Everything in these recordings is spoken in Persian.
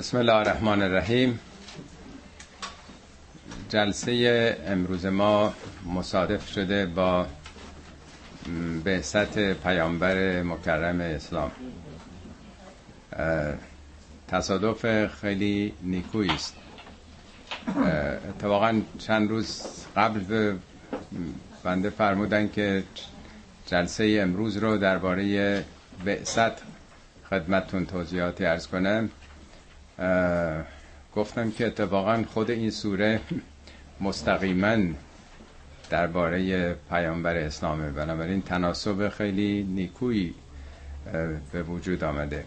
بسم الله الرحمن الرحیم جلسه امروز ما مصادف شده با بعثت پیامبر مکرم اسلام تصادف خیلی نیکویی است اتفاقا چند روز قبل بنده فرمودن که جلسه امروز رو درباره بعثت خدمتتون توضیحاتی ارز کنم گفتم که اتفاقا خود این سوره مستقیما درباره پیامبر اسلامه. بنابراین تناسب خیلی نیکویی به وجود آمده.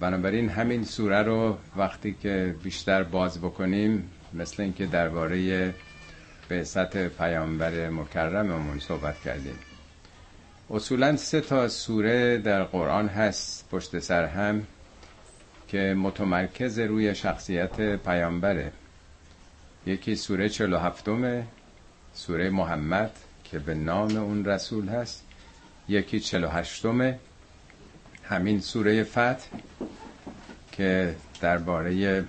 بنابراین همین سوره رو وقتی که بیشتر باز بکنیم مثل اینکه درباره بعثت پیامبر مکرممون صحبت کردیم. اصولا سه تا سوره در قرآن هست پشت سر هم. که متمرکز روی شخصیت پیامبره. یکی سوره 47 سوره محمد که به نام اون رسول هست. یکی 48 همین سوره فتح که درباره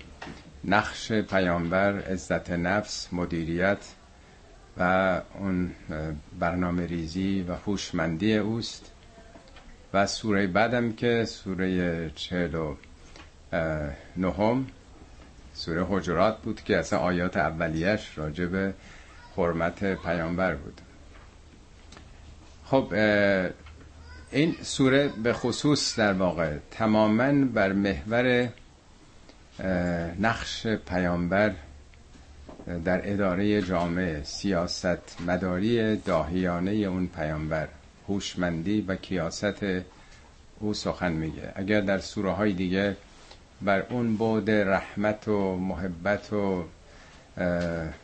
نقش پیامبر عزت نفس مدیریت و اون برنامه ریزی و هوشمندی اوست. و سوره بعدم که سوره چهل و نهم سوره حجرات بود که اصلا آیات اولیش راجع به حرمت پیامبر بود. خب این سوره به خصوص در واقع تماما بر محور نقش پیامبر در اداره جامعه سیاست مداری داهیانه اون پیامبر هوشمندی و کیاست او سخن میگه. اگر در سوره های دیگه بر اون بعد رحمت و محبت و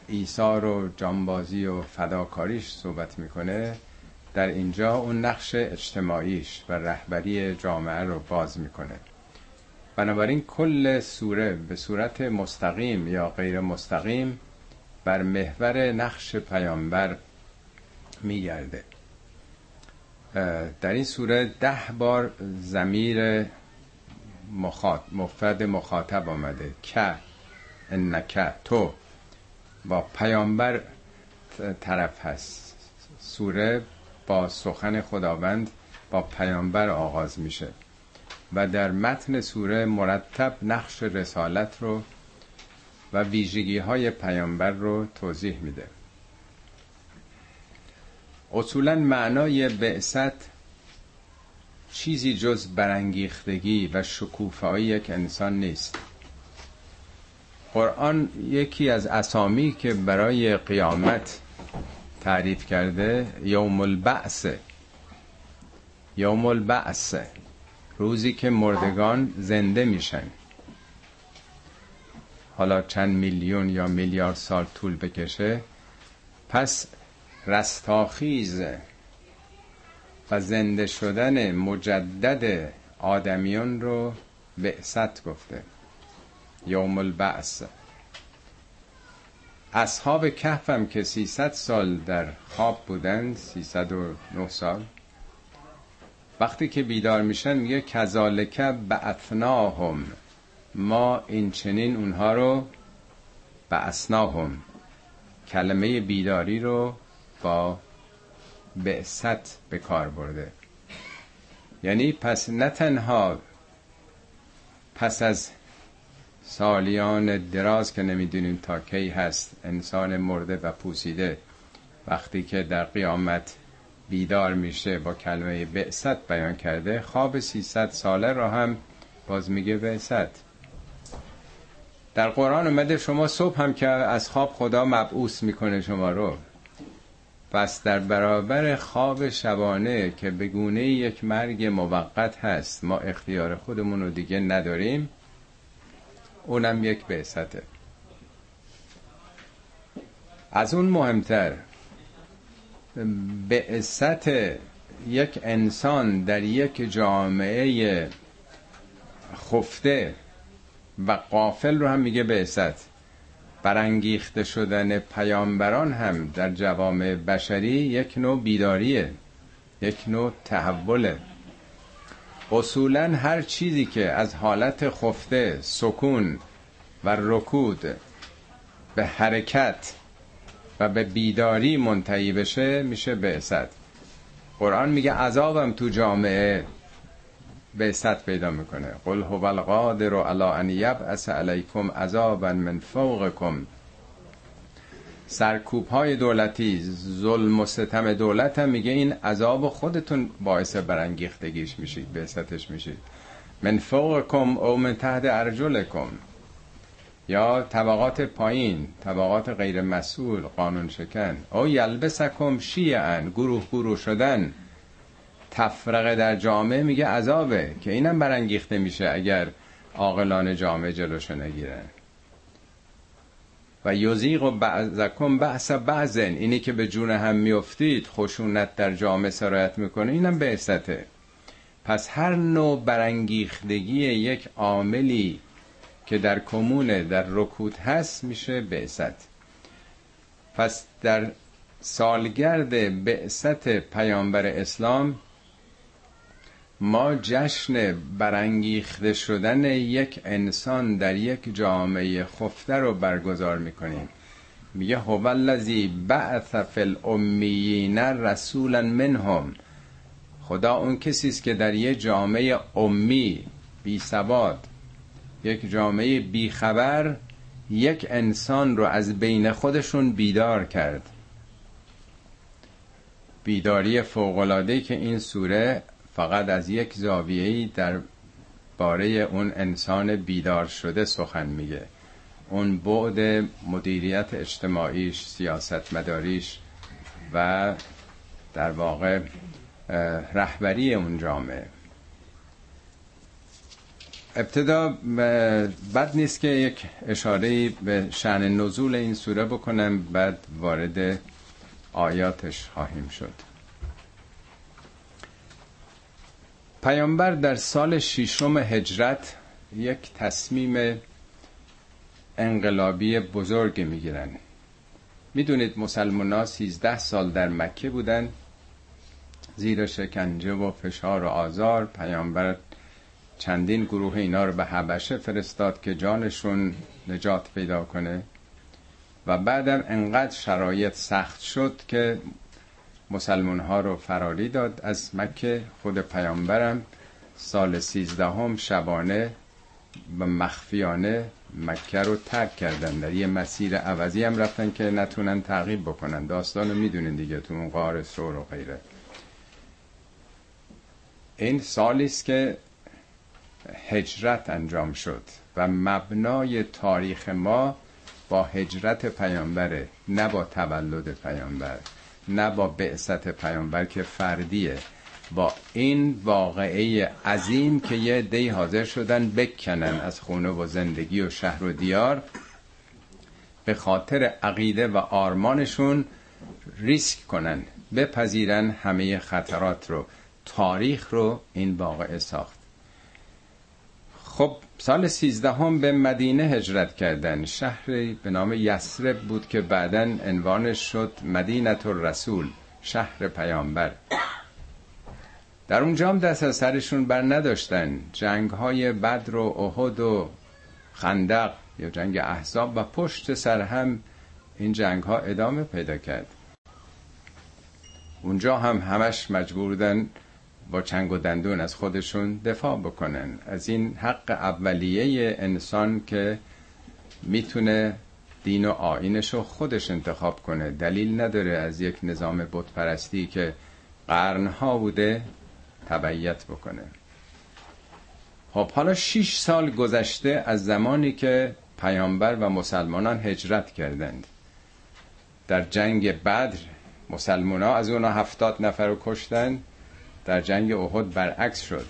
ایثار و جانبازی و فداکاریش صحبت می‌کنه. در اینجا اون نقش اجتماعیش و رهبری جامعه رو باز می‌کنه. بنابراین کل سوره به صورت مستقیم یا غیر مستقیم بر محور نقش پیامبر میگرده. در این سوره ده بار زمیر مفرد مخاطب آمده. که انکه تو. با پیامبر طرف هست. سوره با سخن خداوند با پیامبر آغاز میشه. و در متن سوره مرتب نقش رسالت رو و ویژگی های پیامبر رو توضیح میده. اصولا معنای بعثت چیزی جز برانگیختگی و شکوفایی یک انسان نیست. قرآن یکی از اسامی که برای قیامت تعریف کرده یوم البعث یوم البعث روزی که مردگان زنده میشن. حالا چند میلیون یا میلیارد سال طول بکشه. پس رستاخیز زنده شدن مجدد آدمیان رو بعثت گفته. یوم البعث. اصحاب کهف هم که 300 سال در خواب بودند 309 سال. وقتی که بیدار میشن میگه کذالک بعثناهم. ما این چنین اونها رو بعثناهم. کلمه بیداری رو با بعثت به کار برده. یعنی پس نه تنها پس از سالیان دراز که نمی‌دونیم تا کی هست انسان مرده و پوسیده وقتی که در قیامت بیدار میشه با کلمه بعثت بیان کرده خواب 300 ساله را هم باز میگه بعثت. در قرآن اومده شما صبح هم که از خواب خدا مبعوث می‌کنه شما رو. پس در برابر خواب شبانه که به گونه یک مرگ موقت هست ما اختیار خودمون رو دیگه نداریم. اونم یک بعثته. از اون مهمتر بعثت یک انسان در یک جامعه خفته و قافل رو هم میگه بعثت. برانگیخته شدن پیامبران هم در جوامع بشری یک نوع بیداریه یک نوع تحوله. اصولا هر چیزی که از حالت خفته سکون و رکود به حرکت و به بیداری منتهی بشه میشه بعثت. قرآن میگه عذابم تو جامعه. بعثت پیدا می‌کنه. قل هو القادر علی ان یبعث علیکم عذابا من فوقکم. سرکوب های دولتی ظلم و ستم دولت هم میگه این عذاب خودتون باعث برانگیختگیش میشید بعثتش میشید. من فوقکم او من تحت ارجلکم. یا طبقات پایین طبقات غیر مسئول قانون شکن. او یلبسکم شیعن گروه گروه شدن. تفرقه در جامعه میگه عذابه که اینم برانگیخته میشه اگر عاقلان جامعه جلوشو نگیرن. و یزیق و بعضکم بعض بعضن. اینی که به جون هم میفتید خشونت در جامعه سرایت می‌کنه اینم بعثته پس هر نوع برانگیختگی یک عاملی که در کمونه در رکود هست میشه بعثت پس در سالگرد بعثت پیامبر اسلام ما جشن برانگیخته شدن یک انسان در یک جامعه خفته رو برگزار می‌کنیم. میگه هو الذی بعث فی الامیین رسولا منهم. خدا اون کسی است که در یک جامعه امی بی سواد یک جامعه بی خبر یک انسان رو از بین خودشون بیدار کرد. بیداری فوق‌العاده‌ای که این سوره فقط از یک زاویه‌ای در باره اون انسان بیدار شده سخن میگه. اون بعد مدیریت اجتماعیش سیاست مداریش و در واقع رهبری اون جامعه. ابتدا بد نیست که یک اشاره به شعن نزول این سوره بکنم بعد وارد آیاتش خواهیم شد. پیامبر در سال ششم هجرت یک تصمیم انقلابی بزرگ می‌گیرن می‌دونید مسلمان ها 13 سال در مکه بودن زیر شکنجه و فشار و آزار پیامبر چندین گروه اینا رو به حبشه فرستاد که جانشون نجات پیدا کنه. و بعدم انقدر شرایط سخت شد که مسلمان ها رو فراری داد از مکه. خود پیامبرم سال سیزدهم شبانه و مخفیانه مکه رو ترک کردن در یه مسیر عوضی هم رفتن که نتونن تعقیب بکنن. داستان رو می‌دونین دیگه تو اون غار سور و غیره. این سالی است که هجرت انجام شد و مبنای تاریخ ما با هجرت پیامبره نه با تولد پیامبر. نه با بعثت پیامبر که فردیه با این واقعه عظیم که یه دی حاضر شدن بکنن از خونه و زندگی و شهر و دیار. به خاطر عقیده و آرمانشون ریسک کنن بپذیرن همه خطرات رو تاریخ رو این واقعه ساخت. خب سال سیزدهم به مدینه هجرت کردن. شهری به نام یسرب بود که بعدا عنوانش شد مدینت الرسول شهر پیامبر. در اونجا هم دست از سرشون بر نداشتن. جنگ های بدر و احد و خندق یا جنگ احزاب و پشت سر هم این جنگ ها ادامه پیدا کرد. اونجا هم همش مجبور بودن با چنگ و دندون از خودشون دفاع بکنن. از این حق اولیه انسان که می‌تونه دین و آینش رو خودش انتخاب کنه. دلیل نداره از یک نظام بتپرستی که قرنها بوده تبعیت بکنه. خب حالا شیش سال گذشته از زمانی که پیامبر و مسلمانان هجرت کردند. در جنگ بدر مسلمان ها از اونا هفتاد نفر رو کشتن. در جنگ احد برعکس شد.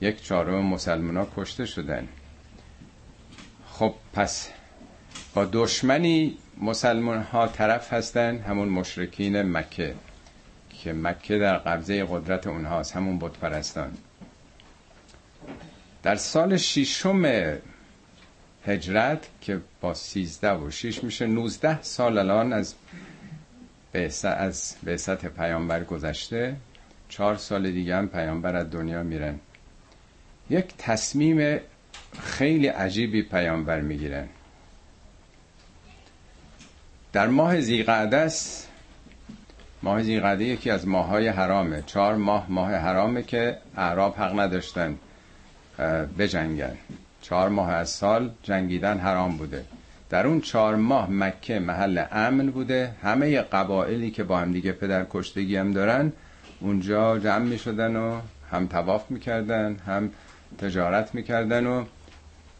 یک چهارم مسلمان کشته شدن. خب پس با دشمنی مسلمان ها طرف هستن همون مشرکین مکه که مکه در قبضه قدرت اونهاست همون بود پرستان در سال ششم هجرت که با سیزده و شیش میشه نوزده سال الان از از بعثت پیامبر گذشته چهار سال دیگه هم پیامبر از دنیا میرن. یک تصمیم خیلی عجیبی پیامبر می‌گیرن. در ماه زیقعده است ماه زیقعده یکی از ماهای حرامه. چهار ماه ماه حرامه که اعراب حق نداشتن بجنگن. چهار ماه از سال جنگیدن حرام بوده. در اون چهار ماه مکه محل امن بوده. همه قبائلی که با هم دیگه پدر کشتگی هم دارن اونجا جمع می شدن و هم تواف می‌کردن هم تجارت می‌کردن و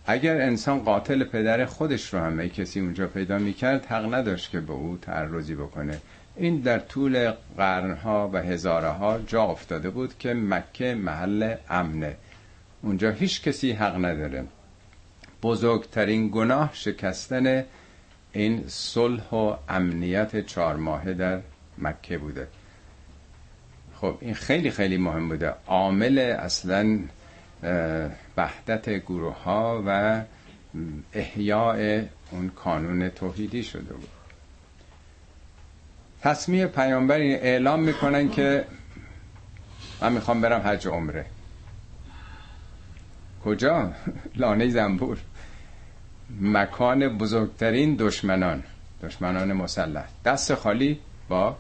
اگر انسان قاتل پدر خودش رو همه کسی اونجا پیدا می‌کرد حق نداشت که به او تعرضی بکنه. این در طول قرنها و هزاره ها جا افتاده بود که مکه محل امنه. اونجا هیچ کسی حق نداره. بزرگترین گناه شکستن این صلح و امنیت چهار ماهه در مکه بوده. خب این خیلی خیلی مهم بوده. عامل اصلا وحدت گروه ها و احیاء اون کانون توحیدی شده بود. تصمیم پیامبر اعلام می‌کنن که من می‌خوام برم حج عمره. کجا؟ لانه زنبور. مکان بزرگترین دشمنان. دشمنان مسلح. دست خالی با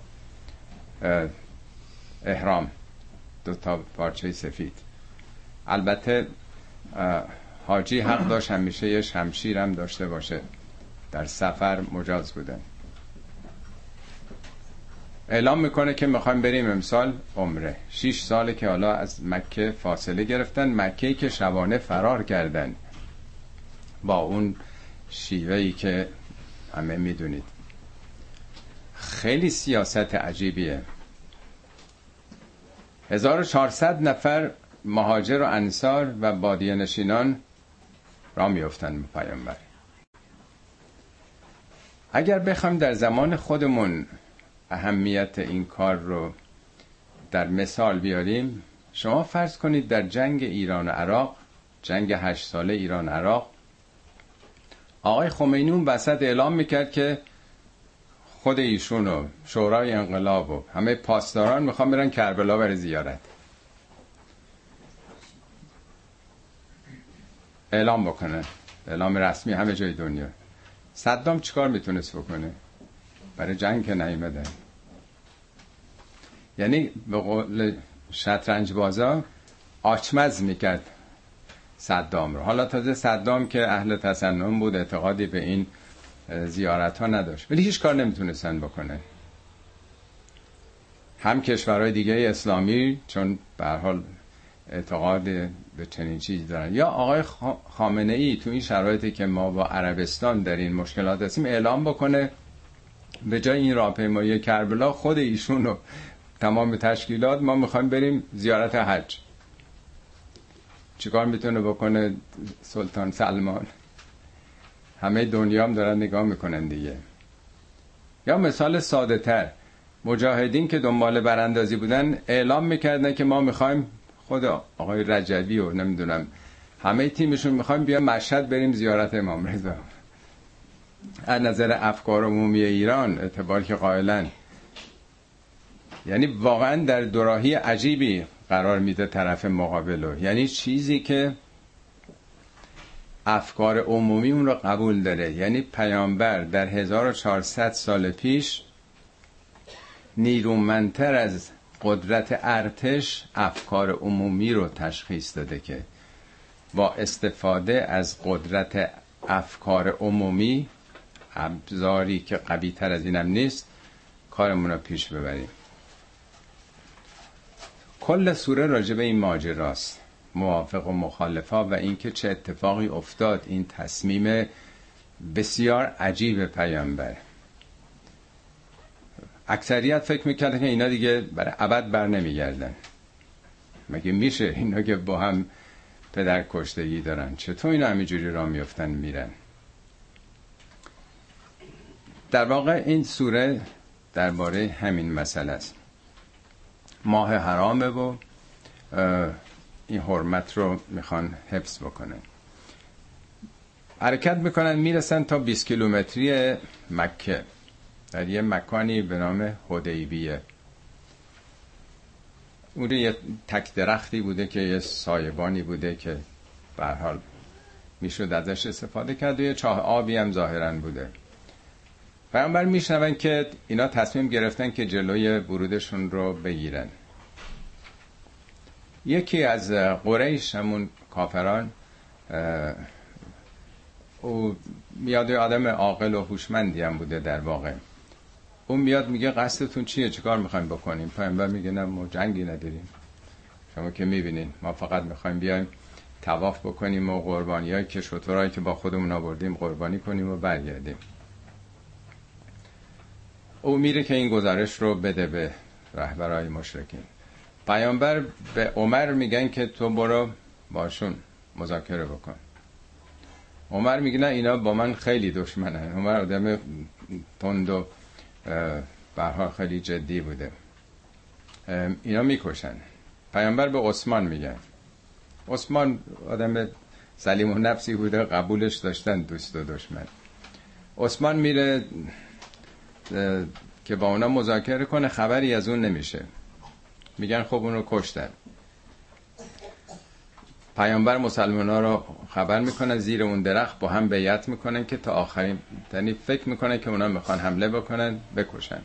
احرام. دو تا پارچه سفید. البته حاجی حق داشت همیشه یه شمشیر هم داشته باشه. در سفر مجاز بودن. اعلام می‌کنه که می‌خوایم بریم امسال عمره. شیش ساله که حالا از مکه فاصله گرفتن مکه که شبانه فرار کردن. با اون شیوهی که همه می‌دونید. خیلی سیاست عجیبیه. 1400 نفر مهاجر و انصار و بادیه نشینان را میفتن به پیامبر. اگر بخوایم در زمان خودمون اهمیت این کار رو در مثال بیاریم شما فرض کنید در جنگ ایران و عراق جنگ هشت ساله ایران عراق آقای خمینی اون وسط اعلام می‌کرد که خود ایشون و شورای انقلاب و همه پاسداران می‌خوان برن کربلا بر زیارت. اعلام بکنه. اعلام رسمی همه جای دنیا. صدام چیکار می‌تونست بکنه؟ برای جنگ که نیمده یعنی به قول شطرنج بازا آچمز می‌کرد صدام رو. حالا تازه صدام که اهل تسنن بود اعتقادی به این زیارت ها نداشت. ولی هیچ کار نمی‌تونستن بکنه. هم کشورهای دیگه اسلامی چون به حال اعتقاد به چنین چیزی دارن. یا آقای خامنه ای تو این شرایطی که ما با عربستان در این مشکلات هستیم اعلام بکنه. به جای این راهپیمایی کربلا خود ایشون و تمام تشکیلات ما می‌خوایم بریم زیارت حج. چیکار می‌تونه بکنه سلطان سلمان؟ همه دنیا هم دارن نگاه می‌کنن دیگه. یا مثال ساده تر مجاهدین که دنبال براندازی بودن اعلام می‌کردن که ما می‌خوایم خود آقای رجبی و نمی‌دونم همه تیمشون می‌خوایم بیا مشهد بریم زیارت امام رضا. از نظر افکار عمومی ایران اعتبار که قائلن. یعنی واقعا در دوراهی عجیبی قرار میده طرف مقابلو یعنی چیزی که افکار عمومی اون رو قبول داره. یعنی پیامبر در 1400 سال پیش نیرومندتر از قدرت ارتش افکار عمومی رو تشخیص داده که با استفاده از قدرت افکار عمومی ابزاری که قوی تر از اینم نیست کارمون رو پیش ببریم. کل سوره راجع به این ماجراست. موافق و مخالفا و اینکه چه اتفاقی افتاد. این تصمیم بسیار عجیب پیامبر. اکثریت فکر می‌کردن که اینا دیگه برای ابد بر نمیگردن. مگه میشه اینا که با هم پدر کشتگی دارن؟ چطور اینا همینجوری را میفتن میرن؟ در واقع این سوره درباره همین مسئله است. ماه حرامه و این حرمت رو می‌خوان حفظ بکنن. حرکت می‌کنن می‌رسن تا 20 کیلومتری مکه. در یه مکانی به نام حدیبیه. اون یه تک درختی بوده که یه سایبانی بوده که به حال می‌شد ازش استفاده کرد و یه چاه آبی هم ظاهرا بوده. پیامبر میشنون که اینا تصمیم گرفتن که جلوی ورودشون رو بگیرن. یکی از قریش همون کافران او میاد آدم عاقل و هوشمندی هم بوده در واقع. اون میاد میگه قصدتون چیه؟ چیکار می‌خوایم بکنیم؟ پیامبر میگه نه ما جنگی نداریم. شما که می‌بینین ما فقط می‌خوایم بیایم تواف بکنیم و قربانی که شطورهایی که با خودمون آوردیم قربانی کنیم و برگردیم. او میره که این گزارش رو بده به رهبرای مشرکین. پیامبر به عمر میگن که تو برو باشون مذاکره بکن. عمر میگه نه اینا با من خیلی دشمنن عمر آدم تند و برها خیلی جدی بوده. اینا می‌کشن. پیامبر به عثمان میگن عثمان آدم سلیم و نفسی بوده قبولش داشتن دوست و دشمن. عثمان میره که با اونا مذاکره کنه خبری از اون نمیشه. میگن خب اون رو کشتن. پیامبر مسلمان ها رو خبر می‌کنن زیر اون درخت با هم بیعت می‌کنن که تا آخرین یعنی فکر می‌کنن که اونا می‌خوان حمله بکنن بکشن.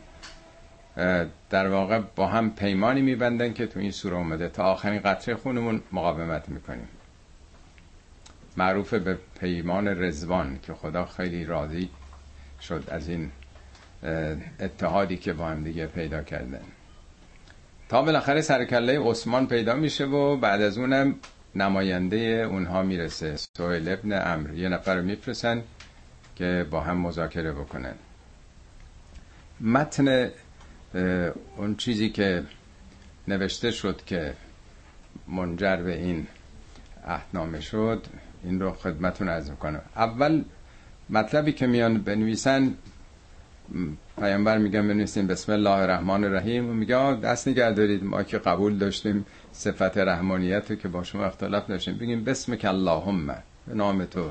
در واقع با هم پیمانی میبندن که تو این سوره اومده. تا آخرین قطره خونمون مقاومت می‌کنیم. معروف به پیمان رزوان که خدا خیلی راضی شد از این اتحادی که با هم دیگه پیدا کردن. تا بالاخره سرکله عثمان پیدا میشه و بعد از اونم نماینده اونها می‌رسه. سویل ابن امر یه نفر رو میفرسن که با هم مذاکره بکنن. متن اون چیزی که نوشته شد که منجر به این احنامه شد این رو خدمتون عرض می‌کنم. اول مطلبی که میان بنویسن پیامبر میگن بنویسیم بسم الله الرحمن الرحیم. و میگه دست نگه دارید. ما که قبول داشتیم صفت رحمانیت رو که با شما اختلاف داشتیم. بگیم بسم اللهم به نام تو.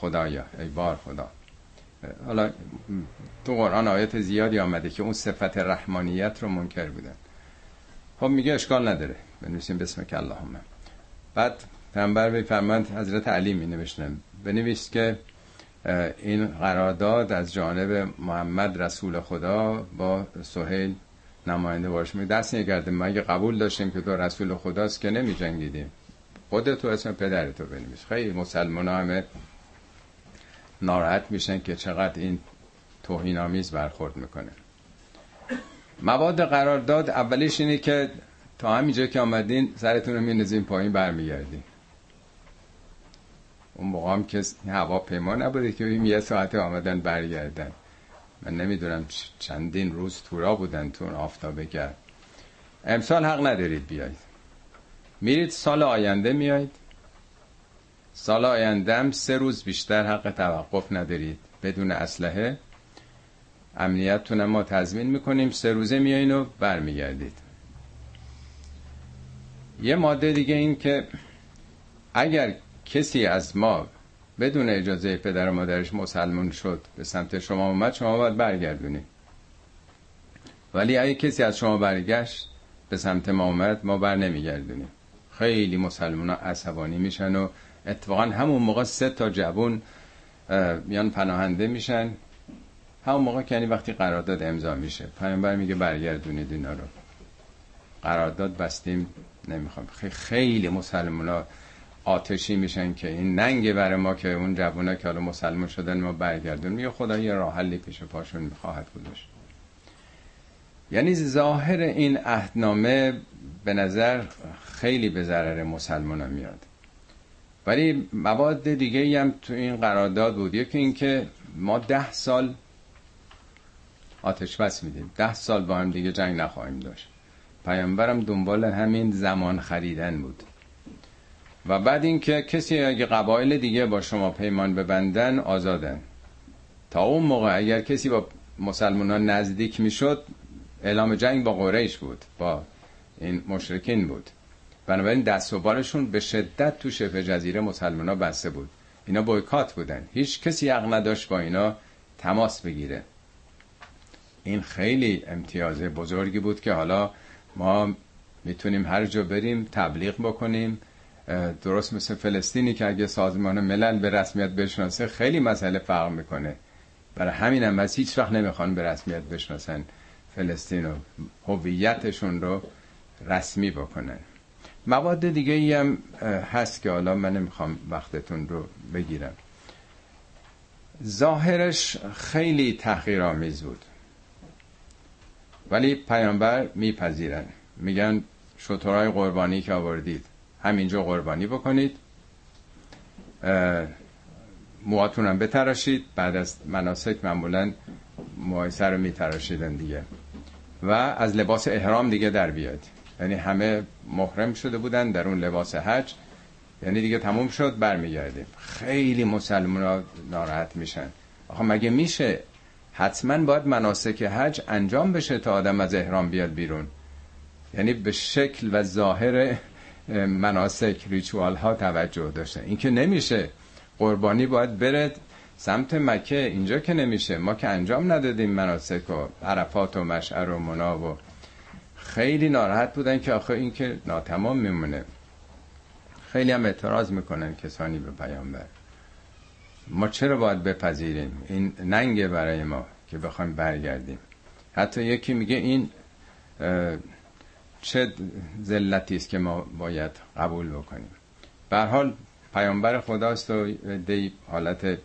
خدایا ای بار خدا. حالا تو قرآن آیت زیادی آمده که اون صفت رحمانیت رو منکر بودن خب میگه اشکال نداره. بنویسیم بسم اللهم. بعد پیامبر به فرمند حضرت علی می نوشتن بنویس که این قرارداد از جانب محمد رسول خدا با سهیل نماینده باش می دست نگرده ما اگه قبول داشتیم که تو رسول خداست که نمی جنگیدیم خودتو اسم پدرتو بنویس. خیلی مسلمان همه ناراحت میشن که چقدر این توهین آمیز برخورد می‌کنه. مواد قرارداد اولیش اینه که تا همینجا که آمدین سرتون رو میندازین پایین برمیگردین اون موقع هم که هواپیما نبوده که یه ساعت آمدن برگردن. من نمی‌دونم چندین روز تورا بودن تو اون گرد امسال حق ندارید بیاید میرید سال آینده میاید سال آینده هم سه روز بیشتر حق توقف ندارید. بدون اسلحه. امنیتتون ما تضمین می‌کنیم. سه روزه میایین و برمیگردید. یه ماده دیگه این که اگر کسی از ما بدون اجازه پدر و مادرش مسلمان شد به سمت شما اومد شما باید برگردونید ولی اگه کسی از شما برگشت به سمت ما اومد ما بر نمیگردونیم. خیلی مسلمان ها عصبانی میشن و اتفاقا همون موقع سه تا جوون میان پناهنده میشن. همون موقع که یعنی وقتی قرارداد امضا میشه پیامبر میگه برگردونید اینا رو. قرارداد بستیم نمی‌خوام. خیلی مسلمان ها آتشی میشن که این ننگه برای ما که اون جوونا که حالا مسلمان شدن ما برگردون. میگه خدا یه راه حلی پیش پاشون می‌خواهد گذاشت یعنی ظاهر این عهدنامه به نظر خیلی به ضرر مسلمان میاد. ولی مواد دیگه هم تو این قرارداد بود. یکی اینکه ما ده سال آتش بس میدیم. ده سال با هم دیگه جنگ نخواهیم داشت. پیامبرم دنبال همین زمان خریدن بود. و بعد اینکه کسی اگه قبایل دیگه با شما پیمان ببندن آزادن. تا اون موقع اگر کسی با مسلمان نزدیک می‌شد اعلام جنگ با قریش بود با این مشرکین بود. بنابراین دست و بالشون به شدت تو شبه جزیره مسلمان بسته بود. اینا بایکات بودن. هیچ کسی حق نداشت با اینا تماس بگیره. این خیلی امتیاز بزرگی بود که حالا ما می‌تونیم هر جا بریم تبلیغ بکنیم. درست مثل فلسطینی که اگه سازمان ملل به رسمیت بشناسه خیلی مسئله فرق می‌کنه. برای همین هم از هیچ وقت نمی‌خوان به رسمیت بشناسن فلسطین و هویتشون رو رسمی بکنن. مواد دیگه ای هم هست که حالا من نمی‌خوام وقتتون رو بگیرم. ظاهرش خیلی تحقیرآمیز بود. ولی پیامبر میپذیرن. میگن شطورهای قربانی که آوردید. همینجا قربانی بکنید. موهاتون هم بتراشید. بعد از مناسک معمولا موهای سر رو میتراشیدن دیگه. و از لباس احرام دیگه در بیاد. یعنی همه محرم شده بودن در اون لباس حج. یعنی دیگه تموم شد برمیگردیم. خیلی مسلمان ناراحت میشن. آخه مگه میشه؟ حتما باید مناسک حج انجام بشه تا آدم از احرام بیاد بیرون. یعنی به شکل و ظاهر مناسک ریچوال ها توجه داشته این که نمیشه قربانی باید برد سمت مکه اینجا که نمیشه. ما که انجام ندادیم مناسک و عرفات و مشعر و منا و خیلی ناراحت بودن که آخه این که ناتمام میمونه. خیلی هم اعتراض می‌کنن کسانی به پیامبر. ما چرا باید بپذیریم؟ این ننگه برای ما که بخوایم برگردیم. حتی یکی میگه این چه ذلتی است که ما باید قبول بکنیم؟ به حال پیامبر خداست و دی حالت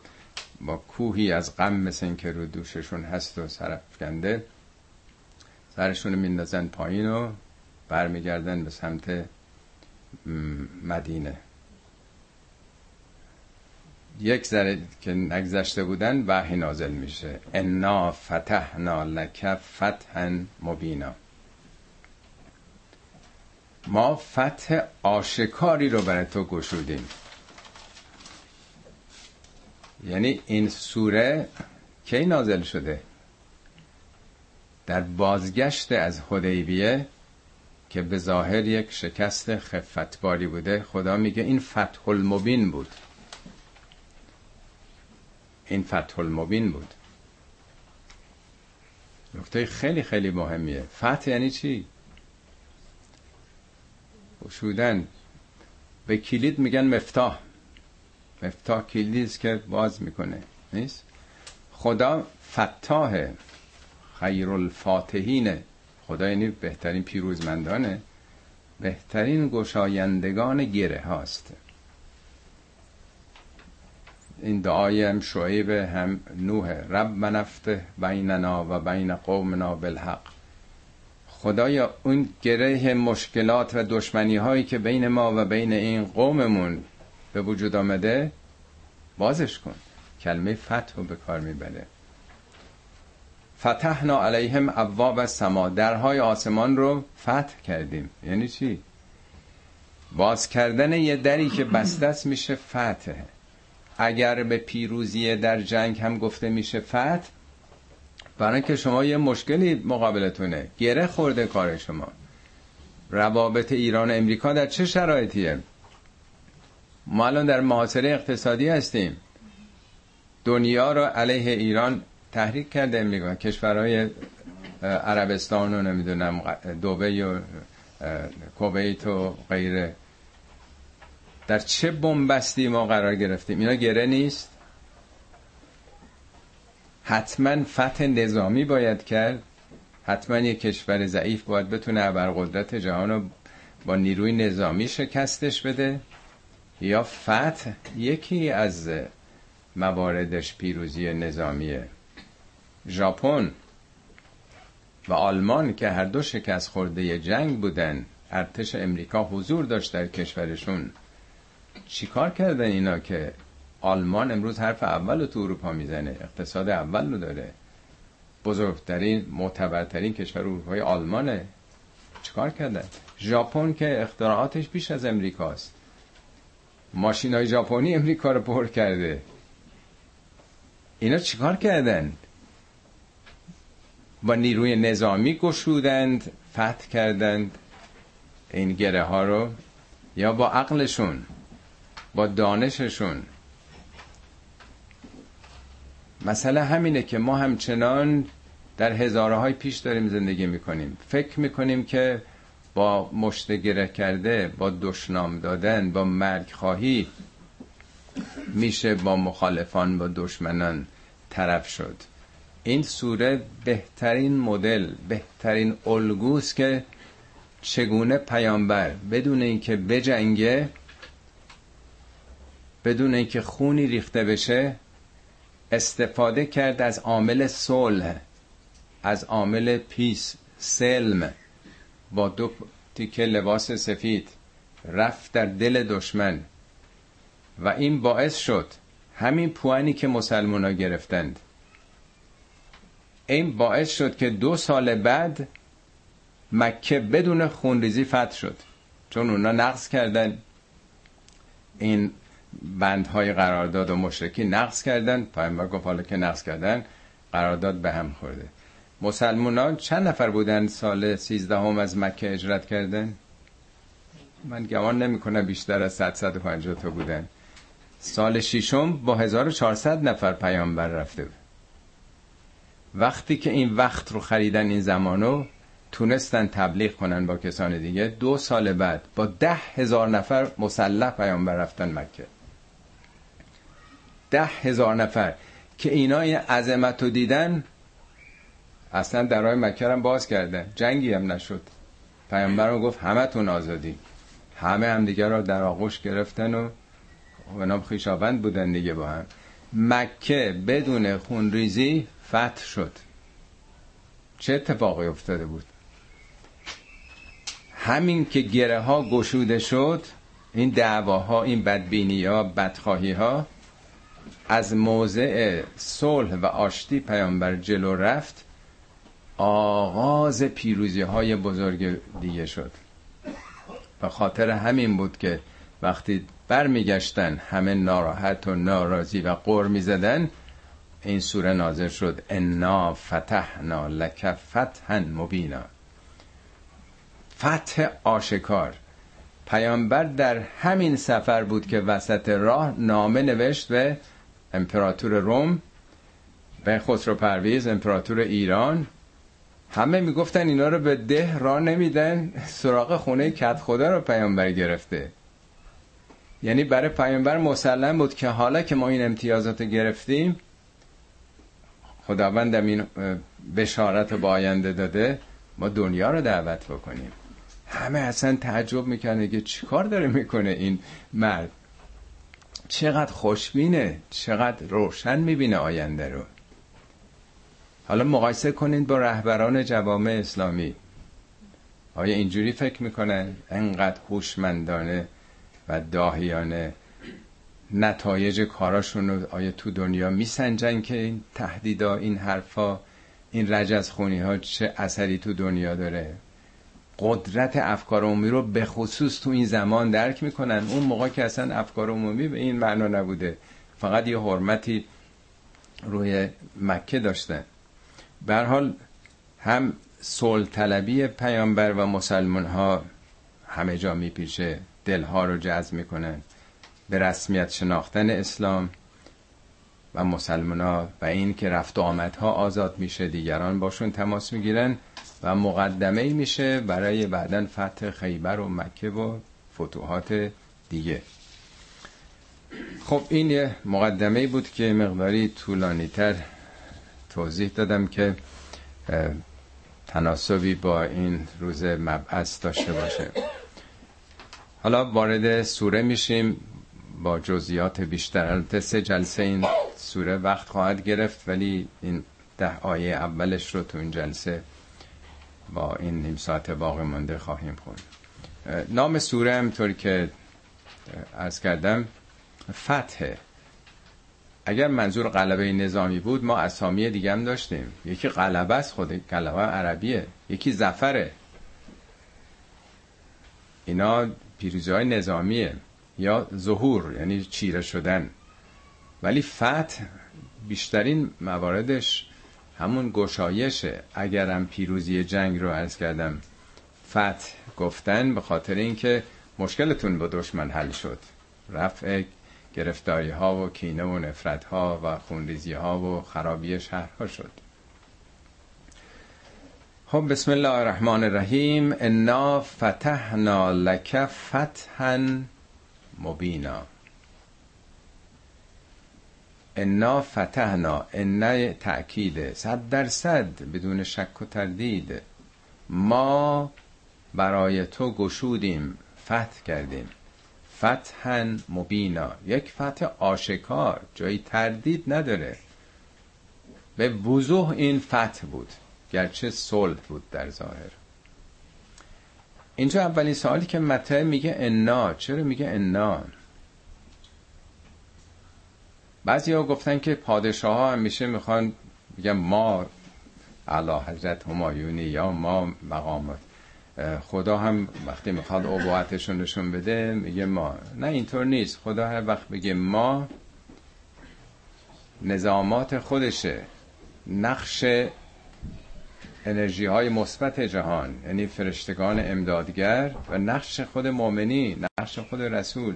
با کوهی از غم مثل این که رو دوششون هست و سرفکنده سرشون میندازن پایین و برمیگردن به سمت مدینه. یک ذره که نگذشته بودن وحی نازل میشه. انا فتحنا لک فتحا مبینا. ما فتح آشکاری رو برای تو گشودیم. یعنی این سوره کی نازل شده؟ در بازگشت از حدیبیه که به ظاهر یک شکست خفتباری بوده خدا میگه این فتح المبین بود. این فتح المبین بود. نکته خیلی خیلی مهمیه. فتح یعنی چی؟ گشودن به کلید میگن مفتاح. مفتاح کلیدی که باز می‌کنه. نیست؟ خدا فتاح خیر الفاتحینه خدا یعنی بهترین پیروزمندانه. بهترین گشایندگان گره هاست. این دعای هم شعیب هم نوح. رب منفته بیننا و بین قومنا بالحق. خدایا اون گره مشکلات و دشمنی هایی که بین ما و بین این قوممون به وجود آمده بازش کن. کلمه فتح رو به کار می‌بره. فتحنا علیهم ابواب سما درهای آسمان رو فتح کردیم. یعنی چی؟ باز کردن یه دری که بسته میشه فتح. اگر به پیروزی در جنگ هم گفته میشه فتح برای که شما یه مشکلی مقابلتونه. گره خورده کار شما. روابط ایران و امریکا در چه شرایطیه؟ ما الان در محاصره اقتصادی هستیم. دنیا رو علیه ایران تحریک کرده امریکا. کشورهای عربستان و نمی‌دونم دوبه و کویت و غیره. در چه بنبستی ما قرار گرفتیم؟ اینا گره نیست؟ حتما فتح نظامی باید کرد. حتما یک کشور ضعیف باید بتونه ابرقدرت جهان رو با نیروی نظامی شکستش بده. یا فتح یکی از مواردش پیروزی نظامیه. ژاپن و آلمان که هر دو شکست خورده جنگ بودن ارتش امریکا حضور داشت در کشورشون. چیکار کردن اینا که آلمان امروز حرف اول رو تو اروپا می‌زنه. اقتصاد اول رو داره. بزرگترین معتبرترین کشور اروپای آلمانه. چیکار کردن ژاپن که اختراعاتش بیش از امریکاست. ماشین های ژاپنی امریکا رو پر کرده. اینا چیکار کردن؟ با نیروی نظامی گشودند فتح کردند این گره ها رو یا با عقلشون با دانششون. مسئله همینه که ما همچنان در هزاره های پیش داریم زندگی می‌کنیم. فکر می‌کنیم که با مشت گره کرده با دشنام دادن با مرگ خواهی میشه با مخالفان با دشمنان طرف شد. این سوره بهترین مدل بهترین الگوست که چگونه پیامبر بدون اینکه بجنگه بدون اینکه خونی ریخته بشه استفاده کرد از عامل صلح از عامل پیس سلم با دو تیکه لباس سفید. رفت در دل دشمن. و این باعث شد همین پوانی که مسلمان ها گرفتند. این باعث شد که دو سال بعد مکه بدون خونریزی فتح شد. چون اونا نقص کردن. این بندهای قرارداد و مشرکی نقص کردن پیامبر گفت حالا که نقص کردن قرارداد به هم خورده. مسلمانان چند نفر بودن سال 13 هم از مکه اجرت کردن؟ من گمان نمی کنم بیشتر از 150 تا بودن. سال ششم با 1400 نفر پیامبر رفته بود. وقتی که این وقت رو خریدن این زمانو تونستن تبلیغ کنن با کسان دیگه. دو سال بعد با ده هزار نفر مسلح پیامبر رفتن مکه. ده هزار نفر که اینا این عظمت رو دیدن اصلا درهای مکه هم باز کردن. جنگی هم نشد. پیامبر گفت همه تون آزادی. همه هم دیگه رو در آغوش گرفتن و اونا خیشاوند بودن دیگه با هم. مکه بدون خونریزی فتح شد. چه اتفاقی افتاده بود؟ همین که گره ها گشوده شد این دعواها این بدبینی ها بدخواهی ها از موضع صلح و آشتی پیامبر جلو رفت آغاز پیروزی های بزرگ دیگه شد. و خاطر همین بود که وقتی برمیگشتن همه ناراحت و ناراضی و قر می‌زدن این سوره نازل شد. انا فتحنا لک فتحا مبینا. فتح آشکار. پیامبر در همین سفر بود که وسط راه نامه نوشت به امپراتور روم به خسرو پرویز امپراتور ایران. همه می‌گفتن اینا رو به ده را نمیدن. سراغ خونه کت خدا رو پیامبر گرفته. یعنی برای پیامبر مسلم بود که حالا که ما این امتیازات گرفتیم خداوند این بشارت با آینده داده ما دنیا رو دعوت بکنیم. همه اصلا تعجب می‌کنه که چیکار داره می‌کنه این مرد. چقدر خوشبینه چقدر روشن می‌بینه آینده رو. حالا مقایسه کنید با رهبران جوامع اسلامی. آیا اینجوری فکر می‌کنن؟ انقدر هوشمندانه و داهیانه. نتایج کاراشون رو آیا تو دنیا میسنجن که این تهدیدا این حرفا این رجز خونی ها چه اثری تو دنیا داره؟ قدرت افکار عمومی رو به خصوص تو این زمان درک می‌کنن. اون موقع که اصلا افکار عمومی به این معنا نبوده. فقط یه حرمتی روی مکه داشتن به حال هم صلح طلبی پیامبر و مسلمان ها همه جا میپیشه دلها رو جذب می‌کنن به رسمیت شناختن اسلام و مسلمان ها و این که رفت و آمدها آزاد میشه دیگران باشون تماس می‌گیرن. و مقدمه میشه برای بعدا فتح خیبر و مکه و فتوحات دیگه. خب این یه مقدمه بود که مقداری طولانی تر توضیح دادم که تناسبی با این روز مبعث داشته باشه. حالا وارد سوره میشیم با جزئیات بیشتر. البته سه جلسه این سوره وقت خواهد گرفت ولی این ده آیه اولش رو تو این جلسه با این نیم ساعت باقی مانده خواهیم خوند. نام سوره همطور که از کردم فتحه اگر منظور قلبه نظامی بود ما اسامی دیگه هم داشتیم. یکی قلبه است خود قلبه عربیه. یکی زفره اینا پیروزی های نظامیه. یا ظهور یعنی چیره شدن. ولی فتح بیشترین مواردش همون گشایشه اگرم پیروزی جنگ رو عرض کردم. فتح گفتن به خاطر اینکه مشکلتون با دشمن حل شد. رفع گرفتاری ها و کینه و نفرت ها و خونریزی ها و خرابی شهرها شد. خب بسم الله الرحمن الرحیم. انا فتحنا لک فتحا مبینا. انا فتحنا انا تأکید. صد درصد بدون شک و تردید. ما برای تو گشودیم فتح کردیم. فتحا مبینا. یک فتح آشکار جایی تردید نداره. به وضوح این فتح بود گرچه صلح بود در ظاهر. اینجا اولین سوالی که مته میگه انا. چرا میگه انا؟ بعضی ها گفتن که پادشاه ها همیشه می‌خوان میگن ما علا حضرت همایونی یا ما مقامات. خدا هم وقتی می‌خواد عبوعتشون نشون بده میگه ما. نه اینطور نیست. خدا هر وقت بگه ما نظامات خودشه. نقش انرژی های مثبت جهان یعنی فرشتگان امدادگر و نقش خود مؤمنی نقش خود رسول.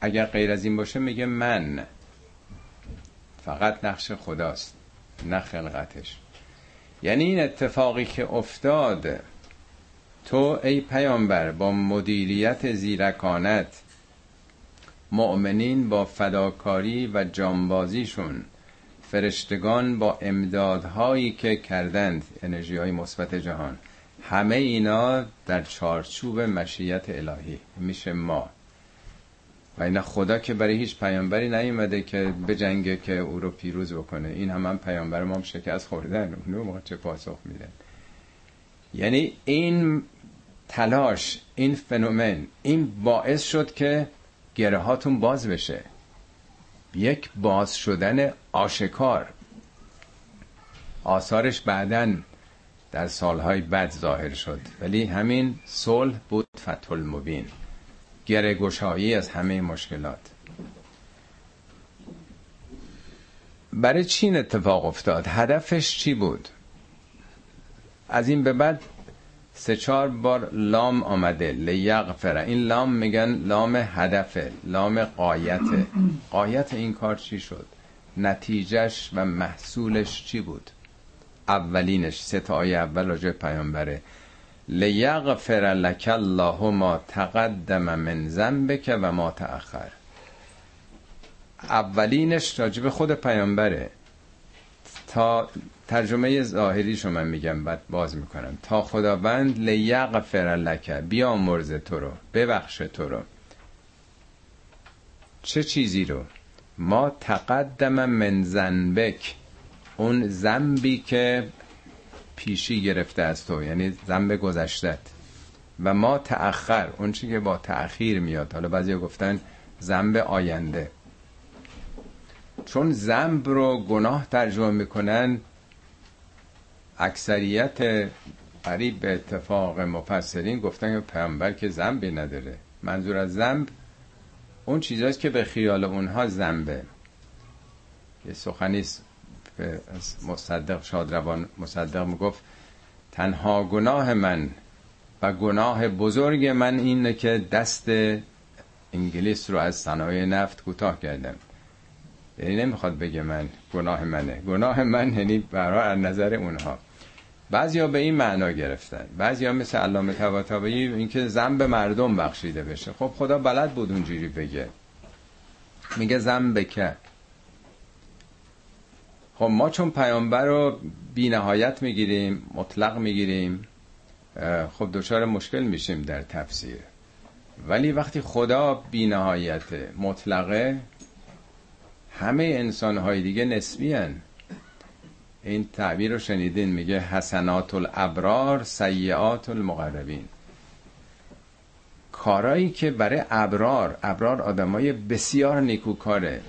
اگر غیر از این باشه میگه من. فقط نقش خداست نه خلقتش. یعنی این اتفاقی که افتاد تو ای پیامبر با مدیریت زیرکانت مؤمنین با فداکاری و جانبازیشون فرشتگان با امدادهایی که کردند انرژی های مثبت جهان همه اینا در چارچوب مشیت الهی میشه ما. و اینا خدا که برای هیچ پیامبری نیومده که به جنگه که او رو پیروز بکنه. این هم, هم پیامبر ما هم شکست خوردن. اونو موقع چه پاسخ میدن؟ یعنی این تلاش این فنومن این باعث شد که گره هاتون باز بشه. یک باز شدن آشکار. آثارش بعدا در سالهای بعد ظاهر شد. ولی همین صلح بود فتح المبین. گره گشایی از همه مشکلات. برای چین اتفاق افتاد؟ هدفش چی بود؟ از این به بعد سه چهار بار لام آمده لیغفره این لام میگن لام هدفه لام قایته قایت این کار چی شد؟ نتیجهش و محصولش چی بود؟ اولینش سه تا آیه اول راجع پیامبره. لیغفر لک الله ما تقدم من ذنبک و ما تأخر. اولینش راجع به خود پیامبره. تا ترجمه ظاهری شما من میگم بعد باز می‌کنم. تا خداوند لیغفر لک بیامرز تو رو ببخش تو رو. چه چیزی رو؟ ما تقدم من زنبک اون زنبی که پیشی گرفته از تو یعنی زنب گذشتت و ما تأخر اون چی که با تأخیر میاد. حالا بعضی گفتن زنب آینده. چون زنب رو گناه ترجمه می‌کنن اکثریت قریب به اتفاق مفسرین گفتن که پیامبر که زنبی نداره. منظور از زنب اون چیزاست که به خیال اونها زنبه یه سخنی مصدق شادروان مصدق می‌گفت تنها گناه من و گناه بزرگ من اینه که دست انگلیس رو از صنایع نفت کوتاه کردم. یعنی نمی‌خواد بگه من گناه منه. گناه من یعنی برای از نظر اونها. ها به این معنا گرفتن. ها مثل علامه طباطبایی اینکه ذنب مردم بخشیده بشه. خب خدا بلد بود اونجوری بگه. میگه ذنب که؟ خب ما چون پیامبر رو بی نهایت می‌گیریم مطلق می‌گیریم خب دچار مشکل میشیم در تفسیر. ولی وقتی خدا بی نهایت مطلقه همه انسان های دیگه نسبی هن. این تعبیر رو شنیدین میگه حسنات الابرار سیعات المقربین کارایی که برای ابرار ابرار آدمای بسیار نیکوکاره.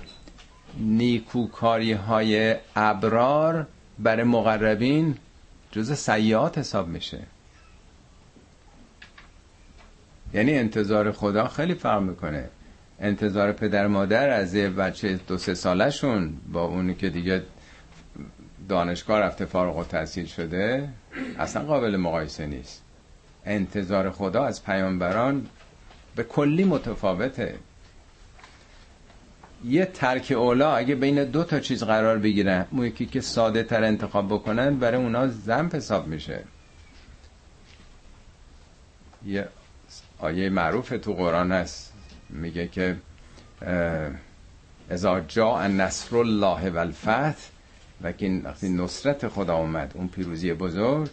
نیکوکاری های ابرار برای مقربین جز سیعات حساب میشه. یعنی انتظار خدا خیلی فرق می‌کنه. انتظار پدر مادر از یه بچه دو سه سالشون با اونی که دیگه دانشگاه رفته فارغ و تحصیل شده اصلا قابل مقایسه نیست. انتظار خدا از پیامبران به کلی متفاوته. یه ترک اولا اگه بین دو تا چیز قرار بگیرن اون یکی که ساده تر انتخاب بکنن برای اونا زنب حساب میشه. یه آیه معروف تو قرآن هست. میگه که ازا جا نصر الله و الفتح وقتی نصرت خدا اومد اون پیروزی بزرگ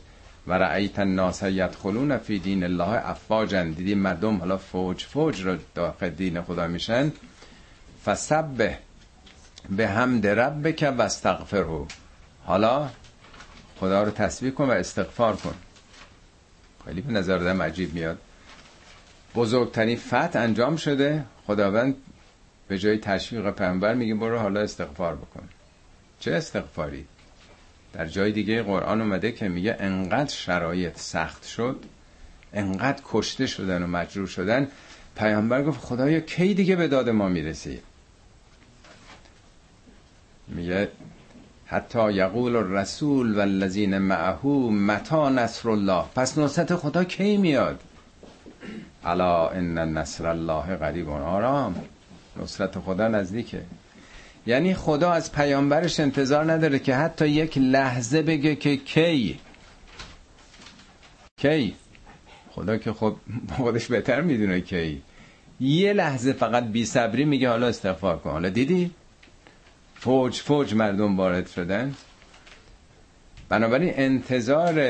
و رأیت الناس یدخلون فی دین الله افواجا دیدی مردم حالا فوج فوج رو داخل دین خدا میشن. فسبه به حمد ربک و استغفره. حالا خدا رو تسبیح کن و استغفار کن. خیلی به نظر دم عجیب میاد. بزرگترین فتح انجام شده. خداوند به جای تشویق پیامبر میگه برو حالا استغفار بکن. چه استغفاری؟ در جای دیگه قرآن اومده که میگه انقدر شرایط سخت شد انقدر کشته شدن و مجروح شدن. پیامبر گفت خدایا کی دیگه به داد ما می‌رسی؟ میگه حتی یقول الرسول و الذین معه متا نصر الله. پس نصرت خدا کی میاد؟ الا ان نصر الله قریب آرام. نصرت خدا نزدیکه. یعنی خدا از پیامبرش انتظار نداره که حتی یک لحظه بگه که کی؟ کی؟ خدا که خب خودش بهتر می‌دونه کی. یه لحظه فقط بی صبری میگه حالا استغفار کن. حالا دیدی؟ فوج فوج مردم وارد شدن. بنابراین انتظار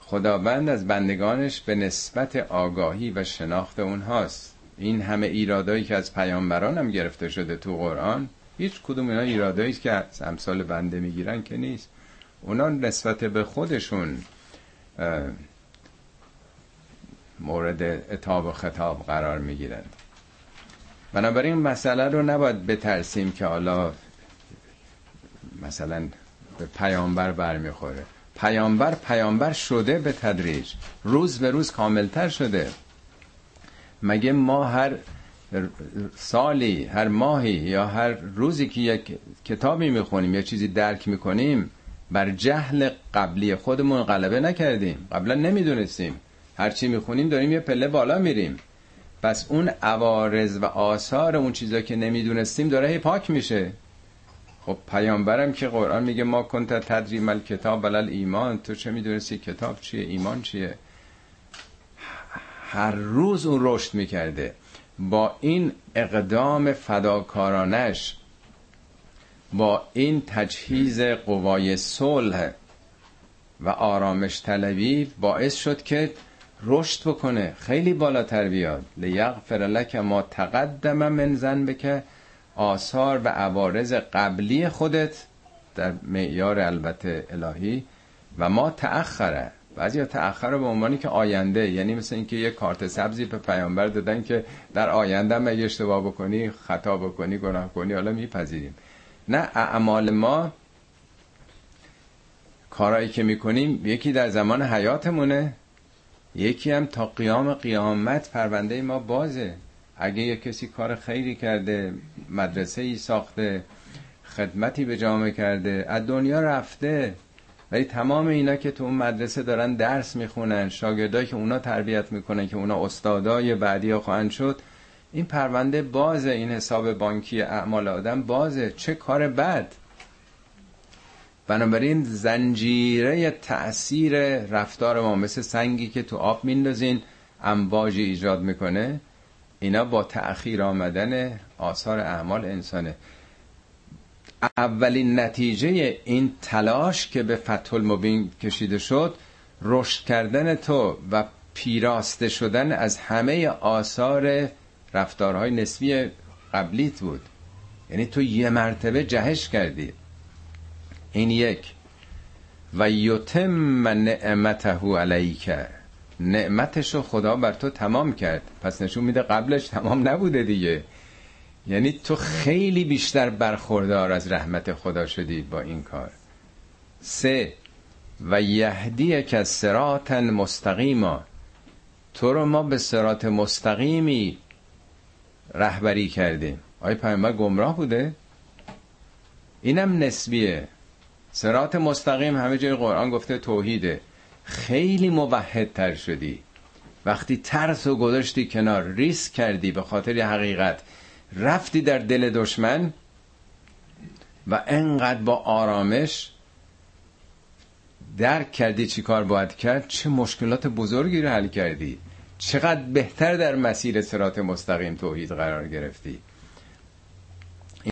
خداوند از بندگانش به نسبت آگاهی و شناخت اونهاست. این همه ایرادایی که از پیامبران هم گرفته شده تو قرآن هیچ کدوم اینا ایرادایی که از امثال بنده می‌گیرن که نیست. اونا نسبت به خودشون مورد اتاب و خطاب قرار می‌گیرند. بنابراین مسئله رو نباید بترسیم که حالا مثلا به پیامبر برمیخوره. پیامبر پیامبر شده به تدریج. روز به روز کاملتر شده. مگه ما هر سالی هر ماهی یا هر روزی که یک کتابی می‌خونیم یا چیزی درک می‌کنیم بر جهل قبلی خودمون غلبه نکردیم. قبلا نمی‌دونستیم. هرچی می‌خونیم داریم یه پله بالا میریم. پس اون عوارض و آثار اون چیزا که نمی‌دونستیم داره هی پاک میشه. خب پیامبرم که قرآن میگه ما کنت تدری مل کتاب بلل ایمان تو چه می‌دونستی کتاب چیه ایمان چیه؟ هر روز اون رشد می‌کرده. با این اقدام فداکارانش با این تجهیز قوای صلح و آرامش طلبی باعث شد که رشد بکنه. خیلی بالاتر بیاد. لیغفر لک ما تقدم من ذنبک. آثار و عوارض قبلی خودت در معیار البته الهی و ما تأخره. بعضی تأخر به عنوانی که آینده یعنی مثل اینکه یه کارت سبزی به پیامبر دادن که در آینده هم اگه اشتباه بکنی خطا بکنی گناه کنی حالا میپذیریم. نه اعمال ما کارایی که می‌کنیم یکی در زمان حیاتمونه. یکی هم تا قیام قیامت پرونده ما بازه. اگه یه کسی کار خیری کرده مدرسه ای ساخته خدمتی به جامعه کرده از دنیا رفته ولی تمام اینا که تو اون مدرسه دارن درس می‌خونن شاگردایی که اونا تربیت می‌کنن که اونا استادای بعدی ها خواهند شد این پرونده بازه این حساب بانکی اعمال آدم بازه. چه کار بد؟ بنابراین زنجیره تأثیر رفتار ما مثل سنگی که تو آب میندازین امواجی ایجاد می‌کنه. اینا با تأخیر آمدن آثار اعمال انسانه. اولین نتیجه این تلاش که به فتح المبین کشیده شد رشد کردن تو و پیراسته شدن از همه آثار رفتارهای نسبی قبلیت بود. یعنی تو یه مرتبه جهش کردی. این یک. و یتم نعمته علیک. نعمتشو خدا بر تو تمام کرد. پس نشون میده قبلش تمام نبوده دیگه. یعنی تو خیلی بیشتر برخوردار از رحمت خدا شدی با این کار. سه. و یهدی که سرات مستقیما. تو رو ما به سرات مستقیمی رهبری کردیم. آیا پیامبر گمراه بوده؟ اینم نسبیه. سرات مستقیم همه جای قرآن گفته توحیده. خیلی موحد تر شدی. وقتی ترس و گذاشتی کنار ریسک کردی به خاطر حقیقت. رفتی در دل دشمن و انقدر با آرامش درک کردی چی کار باید کرد چه مشکلات بزرگی رو حل کردی. چقدر بهتر در مسیر سرات مستقیم توحید قرار گرفتی.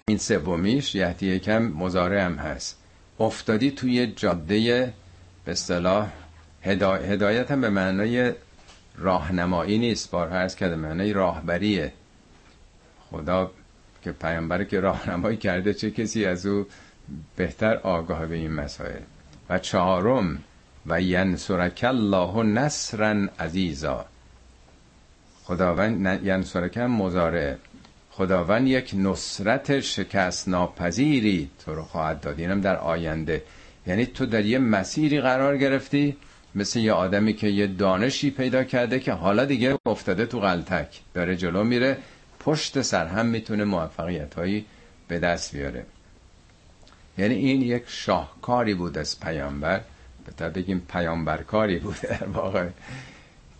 این سومیش یهدی یکم مزاره هم هست. افتادی توی جاده به اصطلاح هدایت هم به معنای راهنمایی نیست. بار هست کرده معنای راهبریه. خدا که پیامبر که راهنمایی کرده چه کسی از او بهتر آگاه به این مسائل؟ و چهارم و ینصرک الله نصرا عزیزا. خداوند ینصرک مزارعه خداوند یک نصرت شکست ناپذیری تو رو خواهد داد. اینم در آینده. یعنی تو در یه مسیری قرار گرفتی مثل یه آدمی که یه دانشی پیدا کرده که حالا دیگه افتاده تو غلطک داره جلو میره پشت سر هم می‌تونه موفقیت هایی به دست بیاره. یعنی این یک شاهکاری بود از پیامبر. به بگیم پیامبرکاری بود در واقع.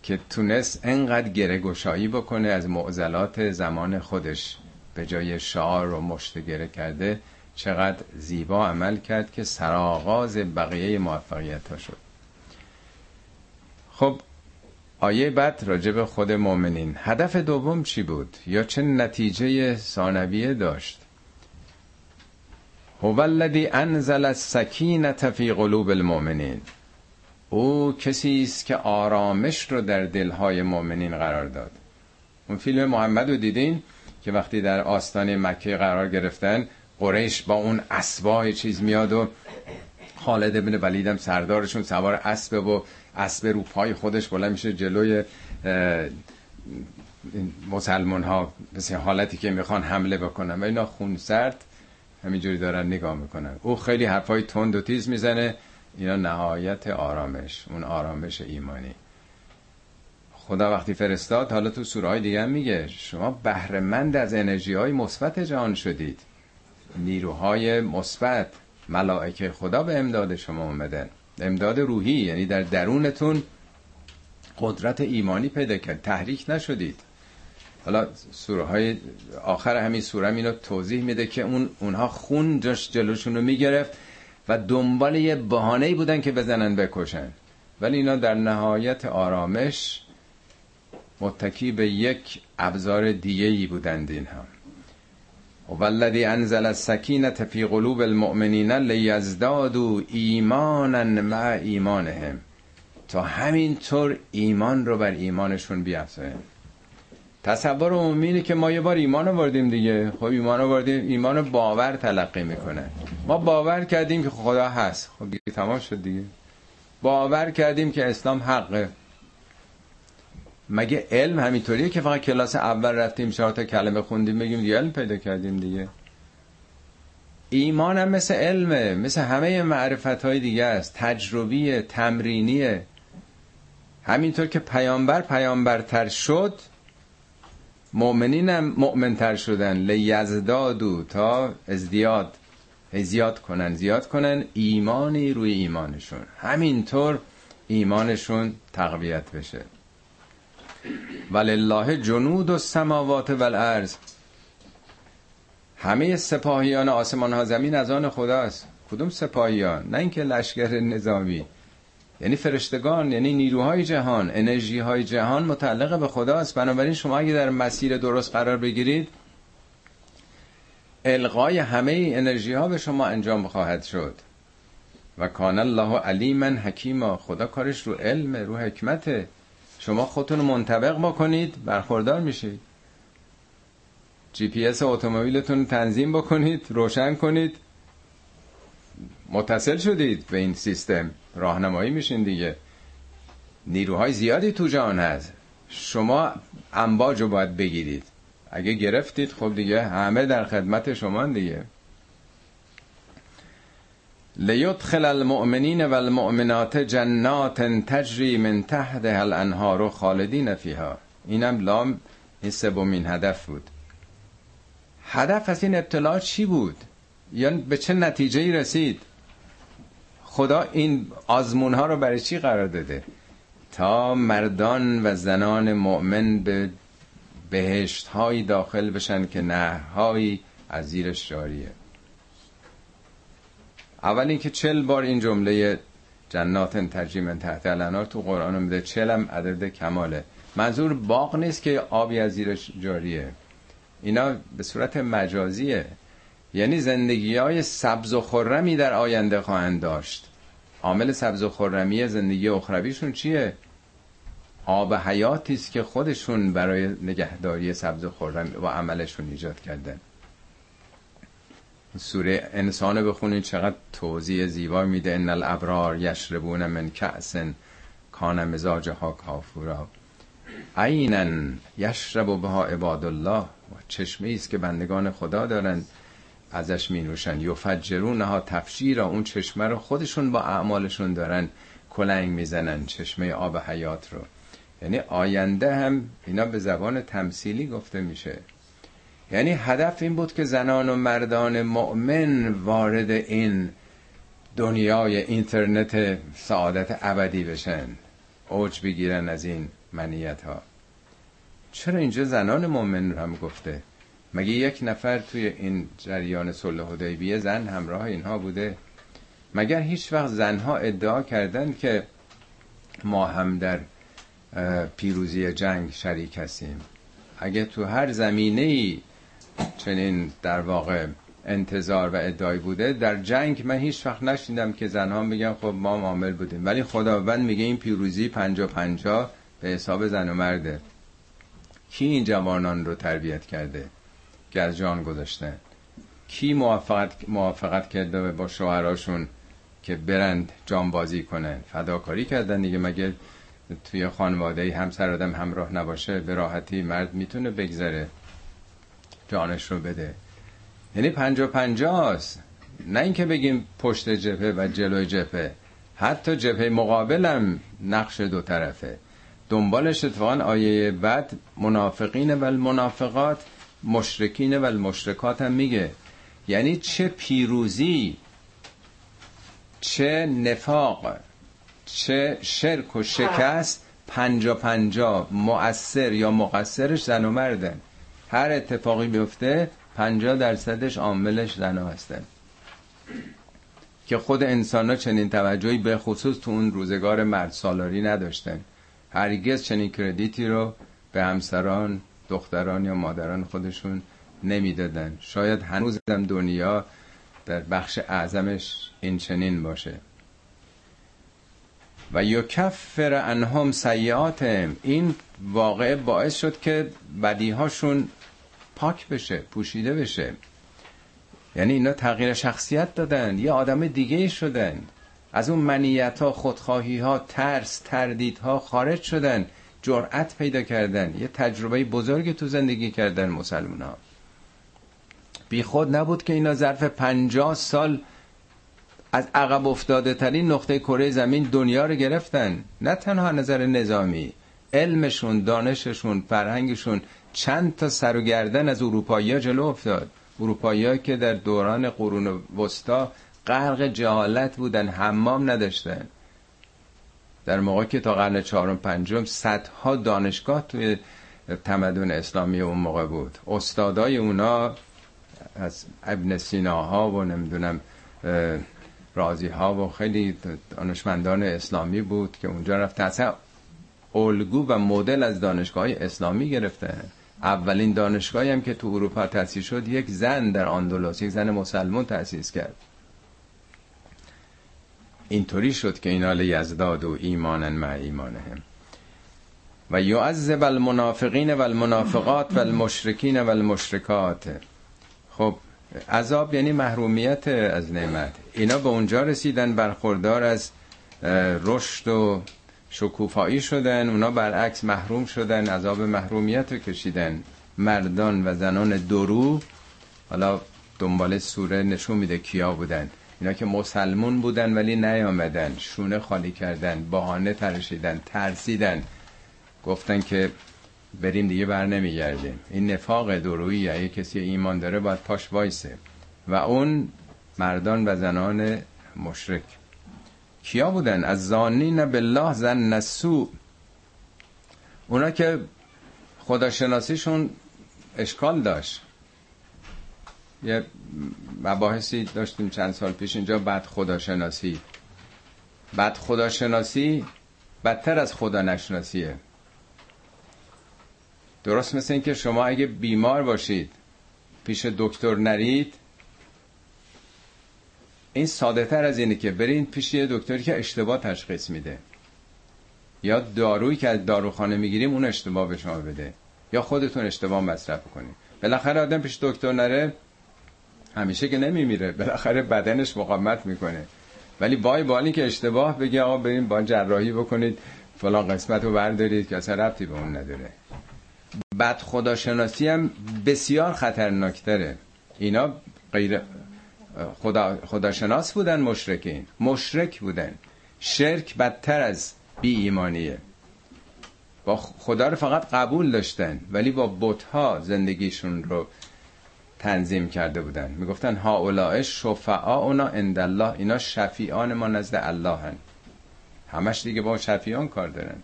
که تونست انقدر گره گشایی بکنه از معضلات زمان خودش. به جای شعار و مشت گره کرده چقدر زیبا عمل کرد که سرآغاز بقیه موفقیت ها شد. خب آیه بعد راجع به خود مؤمنین. هدف دوم چی بود؟ یا چه نتیجه ثانویه داشت؟ هو الذی انزل السکینه فی قلوب المؤمنین. او کسی است که آرامش رو در دلهای مؤمنین قرار داد. اون فیلم محمد رو دیدین؟ که وقتی در آستان مکه قرار گرفتن قریش با اون اسبای چیز میاد و خالد ابن ولیدم سردارشون سوار اسب و اسب رو پای خودش بلند میشه جلوی مسلمان ها مثل حالتی که می‌خوان حمله بکنن. و اینا خون سرد همینجوری دارن نگاه می‌کنن. او خیلی حرفای تند و تیز می‌زنه. اینا نهایت آرامش اون آرامش ایمانی. خدا وقتی فرستاد حالا تو سوره های دیگه میگه شما بهرهمند از انرژی های مثبت جهان شدید. نیروهای مثبت ملائکه خدا به امداد شما اومدن امداد روحی یعنی در درونتون قدرت ایمانی پیدا کرد. تحریک نشدید. حالا سوره های آخر همین سوره اینو توضیح میده که اون اونها خون جاش جلوشون رو می‌گرفت. و دنبال یه بهانه بودن که بزنن بکشن. ولی اینا در نهایت آرامش متکی به یک ابزار دیگه ای بودند این هم. والذی انزل السکینه فی قلوب المؤمنین لیزدادوا ایمانا مع ایمانهم. تا همینطور ایمان رو بر ایمانشون بیافزاین تصور عمومی که ما یه بار ایمان آوردیم دیگه. خب ایمان آوردیم ایمان باور تلقی می‌کنه. ما باور کردیم که خدا هست. خب دیگه تمام شد دیگه. باور کردیم که اسلام حقه. مگه علم همینطوریه که فقط کلاس اول رفتیم چهار تا کلمه خوندیم بگیم دیگه علم پیدا کردیم دیگه؟ ایمان هم مثل علمه. مثل همه معرفت های دیگه است. تجربیه تمرینیه. همینطور که پیامبر پیامبرتر شد مؤمنین هم مؤمنتر شدن. لیزدادو تا ازدیاد زیاد کنن. زیاد کنن ایمانی روی ایمانشون. همینطور ایمانشون تقویت بشه. ولله جنود و سماوات و الارض همه سپاهیان آسمان ها زمین از آن خداست. کدوم سپاهیان؟ نه اینکه لشکر نظامی. یعنی فرشتگان یعنی نیروهای جهان انرژی های جهان متعلق به خداست. بنابراین شما اگه در مسیر درست قرار بگیرید القای همه انرژی ها به شما انجام خواهد شد. و کان الله علیما حکیما. خدا کارش رو علم رو حکمته شما خودتون منطبق بکنید برخوردار میشید. جی پی اس اتومبیلتون تنظیم بکنید روشن کنید. متصل شدید به این سیستم. راهنمایی میشین دیگه. نیروهای زیادی تو جهان هست. شما انباج رو باید بگیرید. اگه گرفتید خب دیگه همه در خدمت شما دیگه. لیدخل المؤمنین و المؤمنات جنات تجری من تحت الانهار خالدین فیها. اینم لام این سومین هدف بود. هدف از این ابتلاع چی بود؟ یا به چه نتیجه رسید؟ خدا این آزمون ها رو برای چی قرار داده؟ تا مردان و زنان مؤمن به بهشت هایی داخل بشن که نهرهایی از زیرش جاریه. اول اینکه چل بار این جمله جنات تجری من تحت الانار تو قرآن میده. چلم عدد کماله. منظور باغ نیست که آبی از زیرش جاریه. اینا به صورت مجازیه. یعنی زندگی های سبز و خرمی در آینده خواهند داشت. عامل سبز و خرمی زندگی اخرویشون چیه؟ آب حیاتی است که خودشون برای نگهداری سبز و خرم و عملشون ایجاد کردن. سوره انسان بخونید چقدر توضیح زیبا میده. ان الابرار یشربون من کأس کان مزاجها کافورا. عینا یشرب بها عباد الله. و چشمه است که بندگان خدا دارن ازش می نوشن یفجرونها تفجیرا اون چشمه رو خودشون با اعمالشون دارن کلنگ می‌زنن چشمه آب حیات رو. یعنی آینده هم اینا به زبان تمثیلی گفته میشه. یعنی هدف این بود که زنان و مردان مؤمن وارد این دنیای اینترنت سعادت ابدی بشن. اوج بگیرن از این منیت ها چرا اینجا زنان مؤمن رو هم گفته؟ مگه یک نفر توی این جریان صلح حدیبیه زن همراه اینها بوده؟ مگر هیچ وقت زنها ادعا کردن که ما هم در پیروزی جنگ شریک هستیم؟ اگه تو هر زمینه ای چنین در واقع انتظار و ادعای بوده در جنگ من هیچ وقت نشیدم که زنها میگن خب ما عامل بودیم. ولی خداوند میگه این پیروزی پنجا پنجا به حساب زن و مرده. کی این جوانان رو تربیت کرده؟ که از جان گذاشتن کی موافقت, موافقت کرده با شوهراشون که برند جانبازی کنن فداکاری کردن دیگه. مگه توی خانواده همسر آدم همراه نباشه؟ به راحتی مرد می‌تونه بگذره جانش رو بده. یعنی پنجا پنجاست. نه اینکه بگیم پشت جبهه و جلوی جبهه. حتی جبهه مقابلم نقش دو طرفه. دنبالش اتفاقا آیه بعد منافقین و المنافقات. مشرکین و المشرکات هم میگه. یعنی چه پیروزی چه نفاق چه شرک و شکست پنجا پنجا مؤثر یا مقصرش زن و مردن هر اتفاقی بیفته پنجا درصدش عاملش زن هستن که خود انسان ها چنین توجهی به خصوص تو اون روزگار مرد سالاری نداشتن. هرگز چنین کردیتی رو به همسران دختران یا مادران خودشون نمی‌دادن. شاید هنوز هم دنیا در بخش اعظمش این چنین باشه. و یکفر انهم سیعاتهم این واقعه باعث شد که بدیهاشون پاک بشه پوشیده بشه. یعنی اینا تغییر شخصیت دادن یه آدم دیگه شدن. از اون منیت ها خودخواهی ها ترس تردید ها خارج شدن. جرأت پیدا کردن یه تجربه بزرگی تو زندگی کردن مسلمان ها بی خود نبود که اینا ظرف پنجاه سال از عقب افتاده ترین نقطه کره زمین دنیا رو گرفتن. نه تنها نظر نظامی علمشون دانششون فرهنگشون چند تا سر و گردن از اروپایی جلو افتاد. اروپایی که در دوران قرون وسطا غرق جهالت بودن حمام نداشتن. در موقع که تا قرن چهارم پنجم صدها دانشگاه توی تمدن اسلامی اون موقع بود. استادای اونا از ابن سیناها و نمی‌دونم رازی ها و خیلی دانشمندان اسلامی بود که اونجا رفت اصلا الگو و مدل از دانشگاه اسلامی گرفته. اولین دانشگاهی هم که تو اروپا تأسیس شد یک زن در آندلس یک زن مسلمان تأسیس کرد. اینطوری شد که اینا لیزداد و ایمانا مع ایمانهم. و یعذب المنافقین و المنافقات و المشرکین و المشرکات. خب عذاب یعنی محرومیت از نعمت. اینا به اونجا رسیدن برخوردار از رشد و شکوفایی شدن. اونا برعکس محروم شدن عذاب محرومیت رو کشیدن. مردان و زنان درو حالا دنبال سوره نشون میده کیا بودن. اینا که مسلمون بودن ولی نیامدن شونه خالی کردن بهانه ترشیدن ترسیدن. گفتن که بریم دیگه بر نمیگردیم. این نفاق درویی اگه کسی ایمان داره باید پاش وایسه. و اون مردان و زنان مشرک. کیا بودن؟ از زانین بالله زن نسو اونا که خداشناسیشون اشکال داشت. یه مباحثی داشتیم چند سال پیش اینجا بعد خداشناسی. بعد خداشناسی بدتر از خدا نشناسیه. درست مثل اینکه شما اگه بیمار باشید پیش دکتر نرید این ساده تر از اینه که برین پیش یه دکتری که اشتباه تشخیص میده. یا دارویی که از داروخانه می‌گیریم اون اشتباه به شما بده. یا خودتون اشتباه مصرف کنید بالاخره آدم پیش دکتر نره همیشه که نمیمیره. بالاخره بدنش مقاومت می‌کنه. ولی بای بالی که اشتباه بگه آقا بریم با جراحی بکنید. فلان قسمت رو بردارید که اصلا ربطی به اون نداره. بد خداشناسی هم بسیار خطرناکتره. اینا غیر خدا خداشناس بودن مشرکین. مشرک بودن. شرک بدتر از بی ایمانیه با خدا رو فقط قبول داشتن ولی با بتها زندگیشون رو تنظیم کرده بودن می‌گفتن ها اولائه شفعا اونا اندالله اینا شفیعان ما نزد الله هن. همش دیگه با شفیعان کار دارن.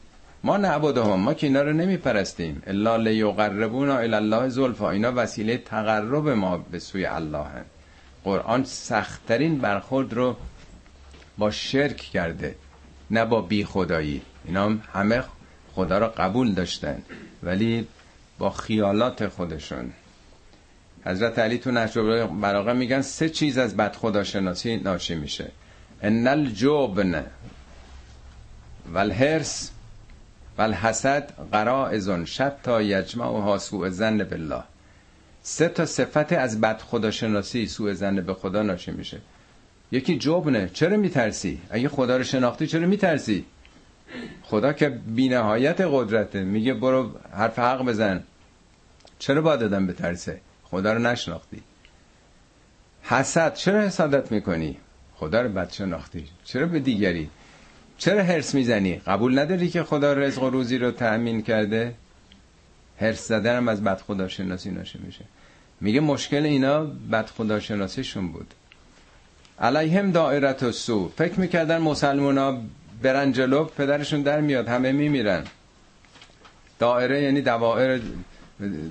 ما نعبدهم ما که اینا رو نمیپرستیم. الا لیقربونا الله زلفا. اینا وسیله تقرب ما به سوی الله هن. قرآن سختترین برخورد رو با شرک کرده نه با بی خدایی اینا همه خدا رو قبول داشتن ولی با خیالات خودشون. حضرت علی تو نهج براغه میگن سه چیز از بد خداشناسی ناشی میشه. ان الجبن والحرس والحسد قرائزون شتا یجمع سوء زن بالله. سه تا صفت از بد خداشناسی سوء زن به خدا ناشی میشه. یکی جبنه چرا میترسی؟ اگه خدا رو شناختی چرا میترسی؟ خدا که بینهایت قدرته میگه برو حرف حق بزن. چرا باید به بترسه؟ خدا رو نشناختی. حسد چرا حسادت می‌کنی؟ خدا رو بد شناختی. چرا به دیگری؟ چرا هرس می‌زنی؟ قبول نداری که خدا رزق و روزی رو تأمین کرده؟ هرس زدن از بد خدا شناسی ناشه میشه. میگه مشکل اینا بد خدا شناسیشون بود. علیهم دائرت و سو فکر می‌کردن مسلمان ها برن جلو پدرشون در میاد همه میمیرن. دائره یعنی دوائر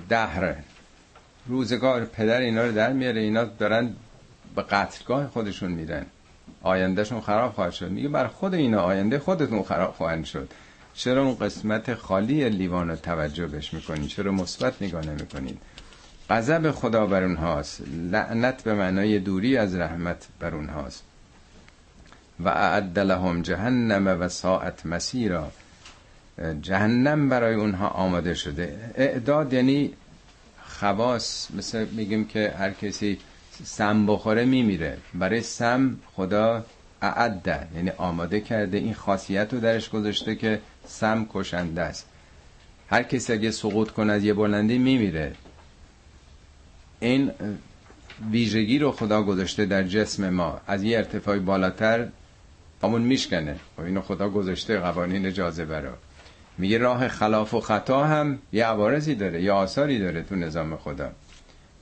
دهره روزگار پدر اینا رو در میاره اینا دارن به قتلگاه خودشون میرن. آیندهشون خراب خواهد شد. میگه بر خود اینا آینده خودتون خراب خواهند شد. چرا اون قسمت خالی لیوان رو توجه بش می‌کنین؟ چرا مثبت نگاه نمی‌کنین؟ غضب خدا بر اونهاست. لعنت به معنای دوری از رحمت بر اونهاست. و اعد لهم جهنم و ساعت مسیرا. جهنم برای اونها آماده شده. اعداد یعنی خواص مثل میگیم که هر کسی سم بخوره میمیره. برای سم خدا اعده یعنی آماده کرده. این خاصیت رو درش گذاشته که سم کشنده است. هر کسی اگه سقوط کنه از یه بلندی میمیره. این ویژگی رو خدا گذاشته در جسم ما. از یه ارتفاع بالاتر همون میشکنه. و اینو خدا گذاشته قوانین جاذبه رو. میگه راه خلاف و خطا هم یه عوارضی داره یه آثاری داره تو نظام خدا.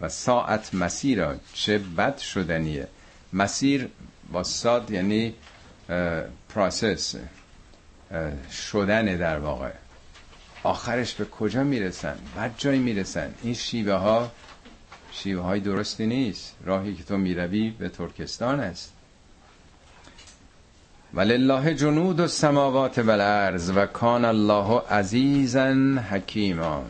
و ساعت مسیر چه بد شدنیه. مسیر با ساد یعنی پراسس شدن در واقع. آخرش به کجا می‌رسن؟ بد جایی می‌رسن. این شیوه ها شیوه های درستی نیست. راهی که تو می‌روی به ترکستان است. ولله جنود و سماوات و و کان الله عزیزا حکیما.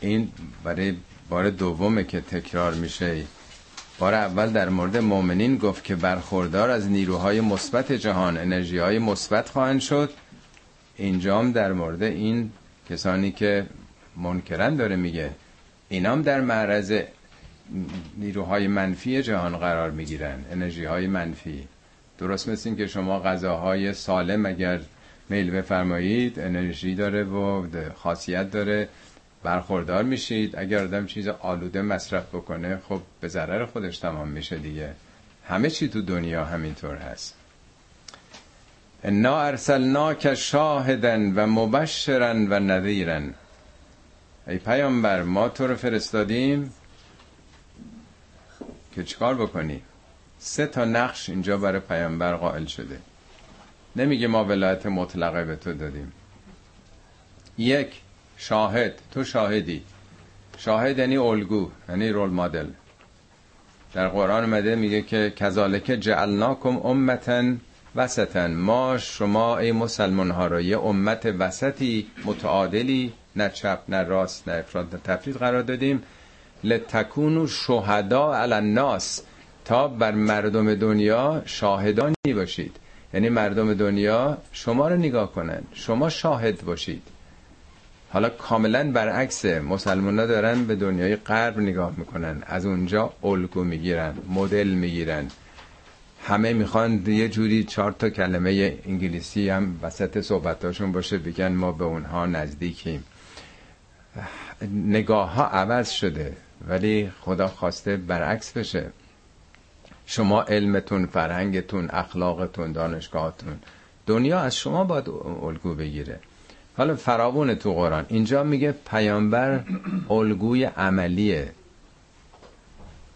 این برای بار دومه که تکرار میشه. بار اول در مورد مؤمنین گفت که برخوردار از نیروهای مثبت جهان انرژی های مثبت خواهند شد. اینجام در مورد این کسانی که منکرن داره میگه. اینام در معرض نیروهای منفی جهان قرار می‌گیرن انرژی های منفی. درست مثل این که شما غذاهای سالم اگر میل بفرمایید انرژی داره و خاصیت داره برخوردار میشید. اگر آدم چیز آلوده مصرف بکنه خب به ضرر خودش تمام میشه دیگه. همه چی تو دنیا همینطور هست. انا ارسلناک شاهدن و مبشرن و نذیرن. ای پیامبر ما تو رو فرستادیم. که چیکار بکنی؟ سه تا نقش اینجا برای پیامبر قائل شده. نمیگه ما ولایت مطلقه به تو دادیم. یک شاهد. تو شاهدی. شاهد یعنی الگو یعنی رول مدل در قرآن اومده میگه که کذالک جعلناکم امتا وسطا ما شما ای مسلمان ها را یه امت وسطی متعادلی نه چپ نه راست نه افراد نه تفرید قرار دادیم. لتکونو شهدا علی الناس. تا بر مردم دنیا شاهدانی باشید. یعنی مردم دنیا شما رو نگاه کنن. شما شاهد باشید. حالا کاملا برعکس مسلمان ها دارن به دنیای غرب نگاه می‌کنن. از اونجا الگو می‌گیرن مدل می‌گیرن. همه می‌خوان یه جوری چهار تا کلمه انگلیسی هم وسط صحبتاشون باشه بگن ما به اونها نزدیکیم. نگاه ها عوض شده ولی خدا خواسته برعکس بشه. شما علمتون فرهنگتون اخلاقتون دانشگاهتون. دنیا از شما باید الگو بگیره. حالا فراوون تو قرآن. اینجا میگه پیامبر الگوی عملیه.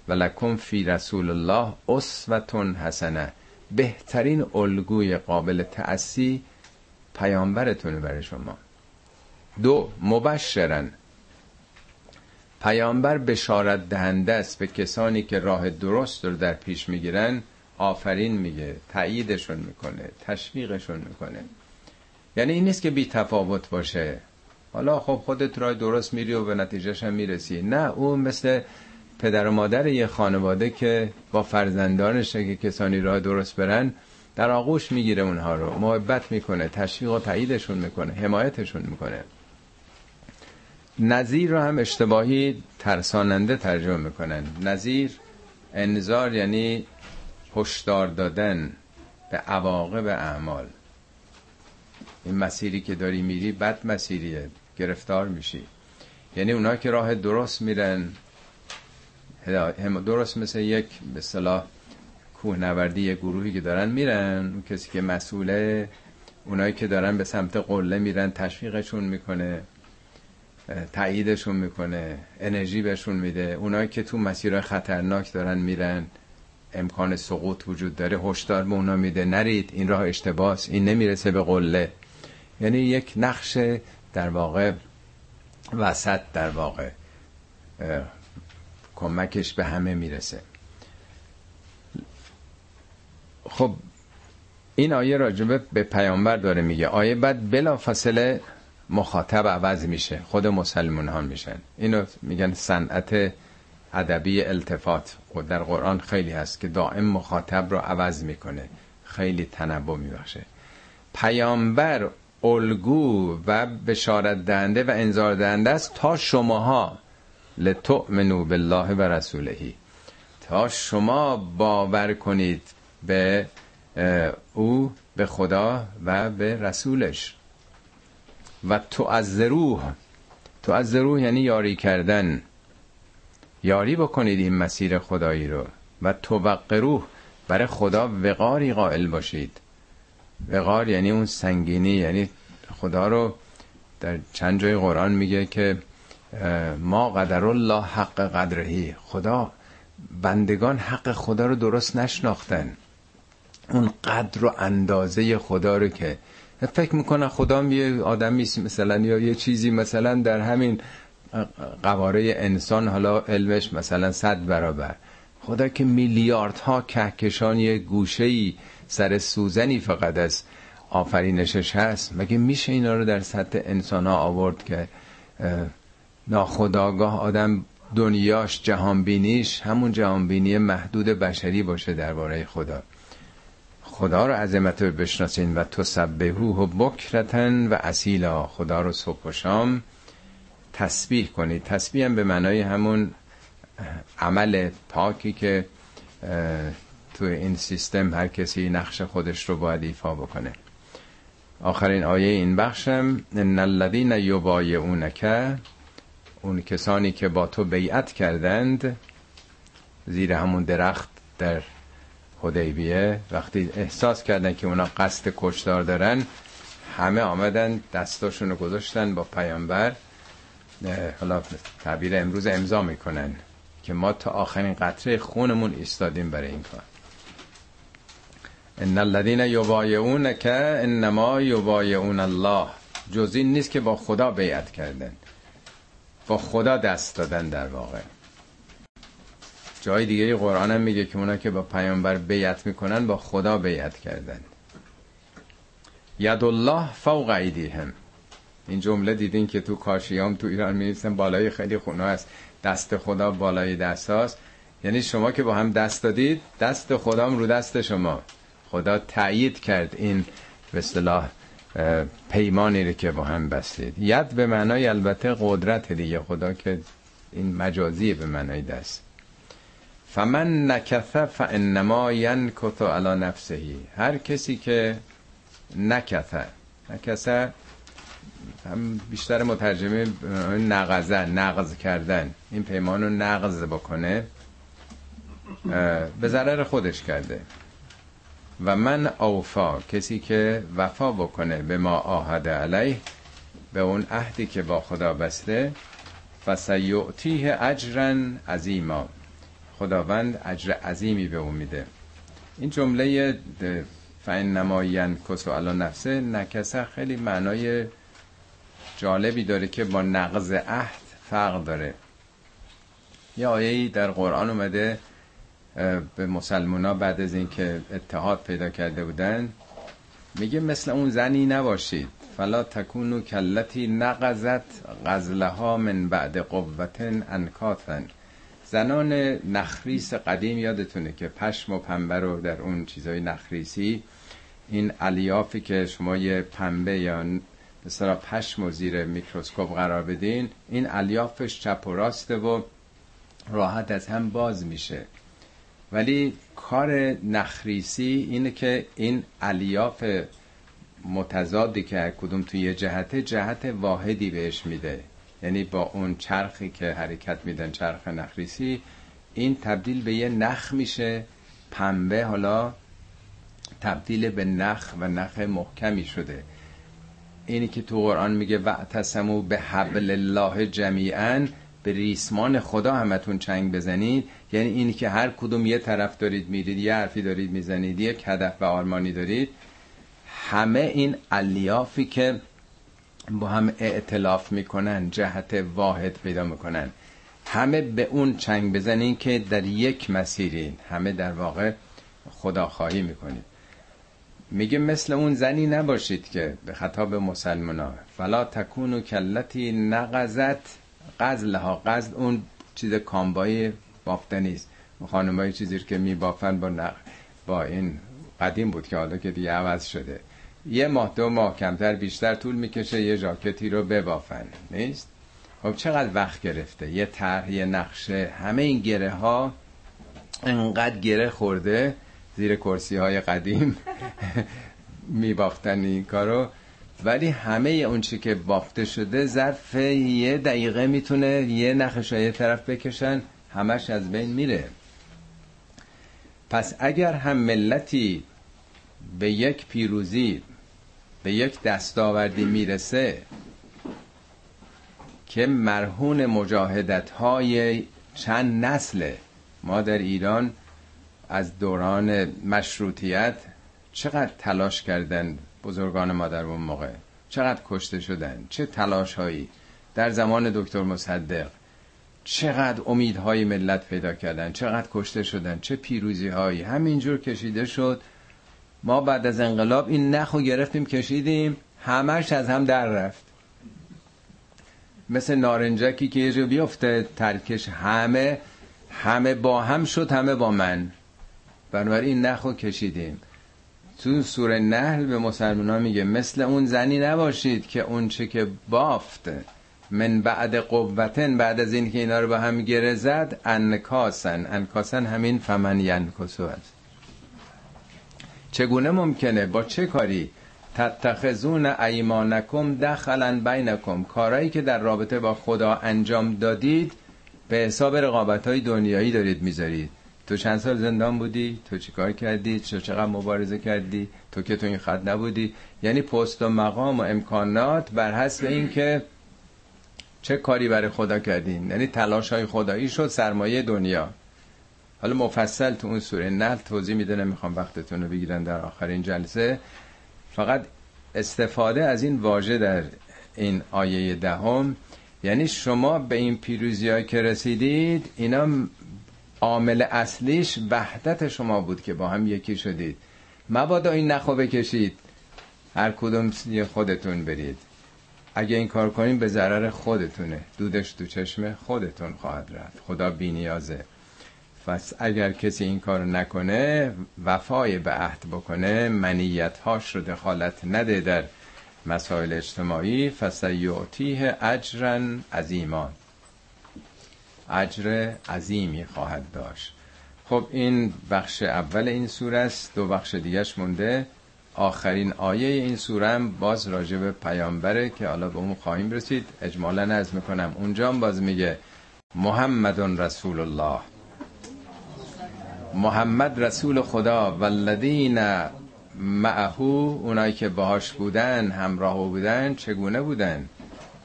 ولکم فی رسول الله اسوتون حسنه. بهترین الگوی قابل تأسی پیامبرتونه برای شما. دو مبشرن. پیامبر بشارت دهنده است به کسانی که راه درست رو در پیش می‌گیرن آفرین میگه تاییدشون می‌کنه تشویقشون می‌کنه. یعنی این نیست که بی تفاوت باشه. حالا خب خودت راه درست میری و به نتیجهش هم می‌رسی. نه او مثل پدر و مادر یه خانواده که با فرزندانش که کسانی راه درست برن در آغوش می‌گیره اونها رو. محبت می‌کنه تشویق و تاییدشون می‌کنه حمایتشون می‌کنه. نظیر رو هم اشتباهی ترساننده ترجمه می‌کنن. نظیر انذار یعنی هشدار دادن به عواقب اعمال. این مسیری که داری میری بد مسیریه. گرفتار میشی. یعنی اونا که راه درست میرن درست مثل یک به صلاح کوهنوردی گروهی که دارن میرن. اون کسی که مسئوله اونایی که دارن به سمت قله میرن تشویقشون می‌کنه. تاییدشون می‌کنه انرژی بهشون میده. اونایی که تو مسیر خطرناک دارن میرن امکان سقوط وجود داره هشدار به اونا میده. نرید این راه اشتباس این نمی‌رسه به قله. یعنی یک نقش در واقع وسط در واقع کمکش به همه می‌رسه. خب این آیه راجبه به پیامبر داره میگه. آیه بعد بلا فاصله مخاطب عوض میشه خود مسلمان ها میشن. اینو میگن صنعت ادبی التفات و در قرآن خیلی هست که دائم مخاطب رو عوض می‌کنه. خیلی تنوع میبخشه. پیامبر الگو و بشارت دهنده و انذار دهنده است تا شماها. لتؤمنو بالله و رسولهی تا شما باور کنید به او به خدا و به رسولش. و تو از روح تو از روح یعنی یاری کردن. یاری بکنید این مسیر خدایی رو و تو روح برای خدا وقاری قائل باشید. وقار یعنی اون سنگینی یعنی خدا رو در چند جای قرآن میگه که ما قدر الله حق قدرهی. خدا بندگان حق خدا رو درست نشناختن. اون قدر و اندازه خدا رو که فکر می‌کنن خدا یه آدمی مثلا یا یه چیزی مثلا در همین قواره انسان حالا علمش مثلا صد برابر. خدا که میلیاردها کهکشان یه گوشه ای سر سوزنی فقط از آفرینشش هست. مگه میشه اینا رو در سطح انسان ها آورد که ناخداگاه آدم دنیاش جهانبینیش همون جهانبینی محدود بشری باشه درباره خدا؟ خدا رو عظمت رو بشناسین و تو سبهوه و بکرتن و اصیلا خدا رو صبح و شام تسبیح کنید. تسبیح هم به معنای همون عمل پاکی که تو این سیستم هر کسی نقش خودش رو باید ایفا بکنه. آخرین آیه این بخشم ان الذين يبايعونك اون کسانی که با تو بیعت کردند زیر همون درخت در حدیبیه. وقتی احساس کردن که اونا قصد کشدار دارن همه آمدن دستاشونو گذاشتن با پیامبر. حالا تعبیر امروز امضا می‌کنن که ما تا آخرین قطره خونمون ایستادیم برای این کار. ان الذين يبايعونك انما يبايعون الله. جز این نیست که با خدا بیعت کردن. با خدا دست دادن در واقع. جای دیگه قرآن هم میگه که اونا که با پیامبر بیعت می‌کنن با خدا بیعت کردن. ید الله فوق ایدیهم. این جمله دیدین که تو کاشیام تو ایران میریسن بالای خیلی خونه است دست خدا بالای دست هاست. یعنی شما که با هم دست دادید دست خدام رو دست شما. خدا تایید کرد این به اصطلاح پیمانی رو که با هم بستید. ید به معنای البته قدرت دیگه. خدا که این مجازی به معنای دست. فمن نکث فانما ینکث علی نفسه. هر کسی که نکث نکث هم بیشتر مترجمه نقضه نقض کردن این پیمان رو نقض بکنه به ضرر خودش کرده. و من اوفا کسی که وفا بکنه به ما آهد علیه به اون عهدی که با خدا بسته فسیعتیه اجرا عظیما. خداوند اجر عظیمی به اون میده. این جمله فین نماین کسو علا نفسه نکسه خیلی معنای جالبی داره که با نقض عهد فرق داره. یه آیه‌ای در قرآن اومده به مسلمونا بعد از اینکه اتحاد پیدا کرده بودن میگه مثل اون زنی نباشید. فلا تکونو کلتی نقضت غزلها من بعد قوتن انکاتن زنان نخریس قدیم یادتونه که پشم و پنبه رو در اون چیزای نخریسی. این الیافی که شما یه پنبه یا مثلا پشم و زیر میکروسکوپ قرار بدین این الیافش چپ و راسته و راحت از هم باز میشه. ولی کار نخریسی اینه که این الیاف متضادی که کدوم توی یه جهته جهت واحدی بهش میده. یعنی با اون چرخی که حرکت میدن چرخ نخریسی این تبدیل به یه نخ میشه. پنبه حالا تبدیل به نخ و نخ محکمی شده. اینی که تو قرآن میگه وعتصمو به حبل الله جمیعا به ریسمان خدا همتون چنگ بزنید. یعنی اینی که هر کدوم یه طرف دارید میرید یه حرفی دارید می‌زنید یک هدف و آرمانی دارید. همه این الیافی که با هم اعتلاف می‌کنن جهت واحد پیدا می‌کنن. همه به اون چنگ بزنین که در یک مسیرین. همه در واقع خدا خواهی می‌کنید میگه مثل اون زنی نباشید که به خطاب مسلمان فلا تکونو کلتی نقزت قزلها قزل اون چیز کامبای بافته نیست. خانمای چیزی که میبافن با نق... با این قدیم بود که حالا که دیگه عوض شده. یه ماه دو ماه کمتر بیشتر طول می‌کشه یه جاکتی رو ببافن نیست؟ خب چقدر وقت گرفته؟ یه طرح یه نقشه همه این گره ها انقدر گره خورده زیر کرسی های قدیم میبافتن این کارو. ولی همه اون چی که بافته شده ظرف یه دقیقه می‌تونه یه نقش یه طرف بکشن همش از بین میره. پس اگر هم ملتی به یک پیروزی به یک دستاوردی می‌رسه که مرهون مجاهدت های چند نسله ما در ایران از دوران مشروطیت چقدر تلاش کردن بزرگان ما در اون موقع؟ چقدر کشته شدن؟ چه تلاش هایی در زمان دکتر مصدق چقدر امیدهای ملت پیدا کردن؟ چقدر کشته شدن؟ چه پیروزی هایی همینجور کشیده شد. ما بعد از انقلاب این نخو گرفتیم کشیدیم همش از هم در رفت. مثل نارنجکی که یه جو بیفته ترکش همه همه با هم شد همه با من. بنابراین این نخو کشیدیم. تو سوره نحل به مسلمان میگه مثل اون زنی نباشید که اون چه که بافت. من بعد قوتن بعد از این که اینا رو با هم گره زد انکاسن. انکاسن همین فمن ینکسو است چگونه ممکنه؟ با چه کاری؟ تتخذون ایمانکم دخلا بینکم. کارایی که در رابطه با خدا انجام دادید به حساب رقابت های دنیایی دارید می‌ذارید. تو چند سال زندان بودی؟ تو چیکار کردی؟ چه چقدر مبارزه کردی؟ تو که تو این خط نبودی؟ یعنی پست و مقام و امکانات بر حسب این که چه کاری برای خدا کردین. یعنی تلاش های خدایی شد سرمایه دنیا. حالا مفصل تو اون سوره نل توضیح میده نمی‌خوام وقتتون رو بگیرن در آخرین جلسه. فقط استفاده از این واژه در این آیه دهم یعنی شما به این پیروزی که رسیدید اینا عامل اصلیش وحدت شما بود که با هم یکی شدید. مبادا این نخو بکشید. هر کدوم خودتون برید. اگه این کار کنیم به ضرر خودتونه. دودش تو چشم خودتون خواهد رفت. خدا بینیازه. پس اگر کسی این کار نکنه وفای به عهد بکنه منیت هاش رو دخالت نده در مسائل اجتماعی فسیعتیه اجرا عظیما اجر عظیمی خواهد داشت. خب این بخش اول این سوره است دو بخش دیگهش مونده. آخرین آیه این سوره هم باز راجع به پیامبره که حالا به اون خواهیم رسید. اجمالا نظم می‌کنم اونجا هم باز میگه محمد رسول الله. محمد رسول خدا والذین معهو اونایی که باهاش بودن همراه بودن چگونه بودن؟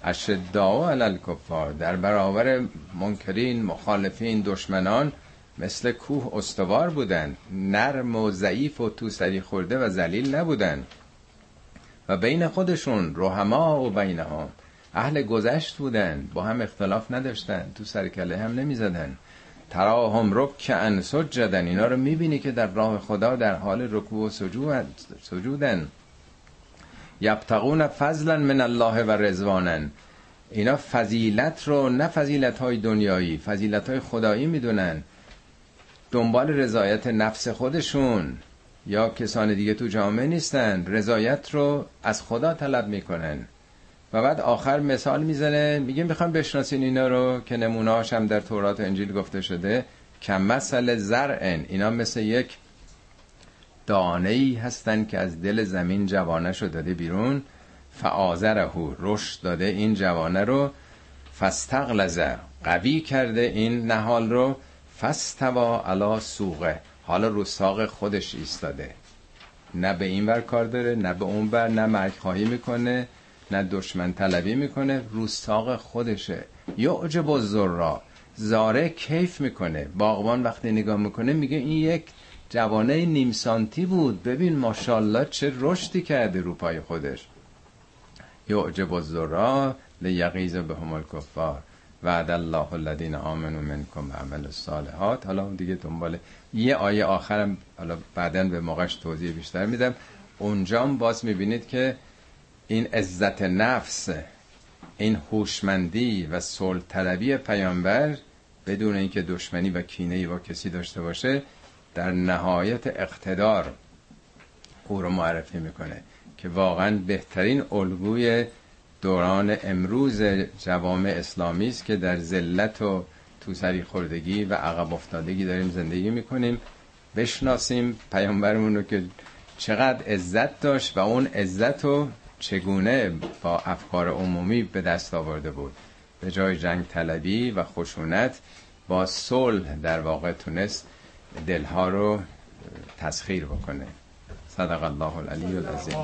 اشداء علی الکفار در برابر منکرین مخالفین دشمنان مثل کوه استوار بودن. نرم و ضعیف و تو سری خورده و ذلیل نبودن. و بین خودشون رحما و بینهم. اهل گذشت بودن با هم اختلاف نداشتن. تو سرکله هم نمی‌زدن. تراهم رکعن سجدن. اینا رو می‌بینی که در راه خدا در حال رکوع و سجودن. یبتغون فضلا من الله و رزوانن اینا فضیلت رو نه فضیلت های دنیایی فضیلت های خدایی می‌دونن. دنبال رضایت نفس خودشون. یا کسان دیگه تو جامعه نیستن. رضایت رو از خدا طلب می‌کنن. و بعد آخر مثال می‌زنه میگه می‌خوام بشناسین اینا رو که نمونهاش هم در تورات و انجیل گفته شده. کم مسئله زرعن. اینا مثل یک دانه ای هستن که از دل زمین جوانه شده. داده بیرون. فعازره رشد داده این جوانه رو. فستغلزه قوی کرده این نهال رو. فستوا علا سوقه حالا رو ساق خودش ایستاده. نه به این ور کار داره نه به اون بر نه مرگ خواهی می‌کنه. نه دشمن طلبی می‌کنه رو ساق خودشه. یعجب الزرا زاره کیف می‌کنه. باغبان وقتی نگاه می‌کنه میگه این یک جوانه نیم سانتی بود. ببین ماشاءالله چه رشدی کرده رو پای خودش. یعجب الزرا لیغیظ بهم الکفار. وعد الله الذین آمنوا منکم و عمل الصالحات. حالا دیگه دنبال یه آیه آخرم حالا بعدا به موقعش توضیح بیشتر میدم. اونجا باز می‌بینید که این عزت نفس این هوشمندی و صلح طلبی پیامبر بدون اینکه دشمنی و کینه با کسی داشته باشه در نهایت اقتدار او رو معرفی می‌کنه که واقعا بهترین الگوی دوران امروز جوامع اسلامی است که در ذلت و توسری خوردگی و عقب افتادگی داریم زندگی می‌کنیم. بشناسیم پیامبرمون رو که چقدر عزت داشت و اون عزت رو چگونه با افکار عمومی به دست آورده بود. به جای جنگ طلبی و خشونت با صلح در واقع تونست دلها رو تسخیر بکنه. صدق الله العلی العظیم.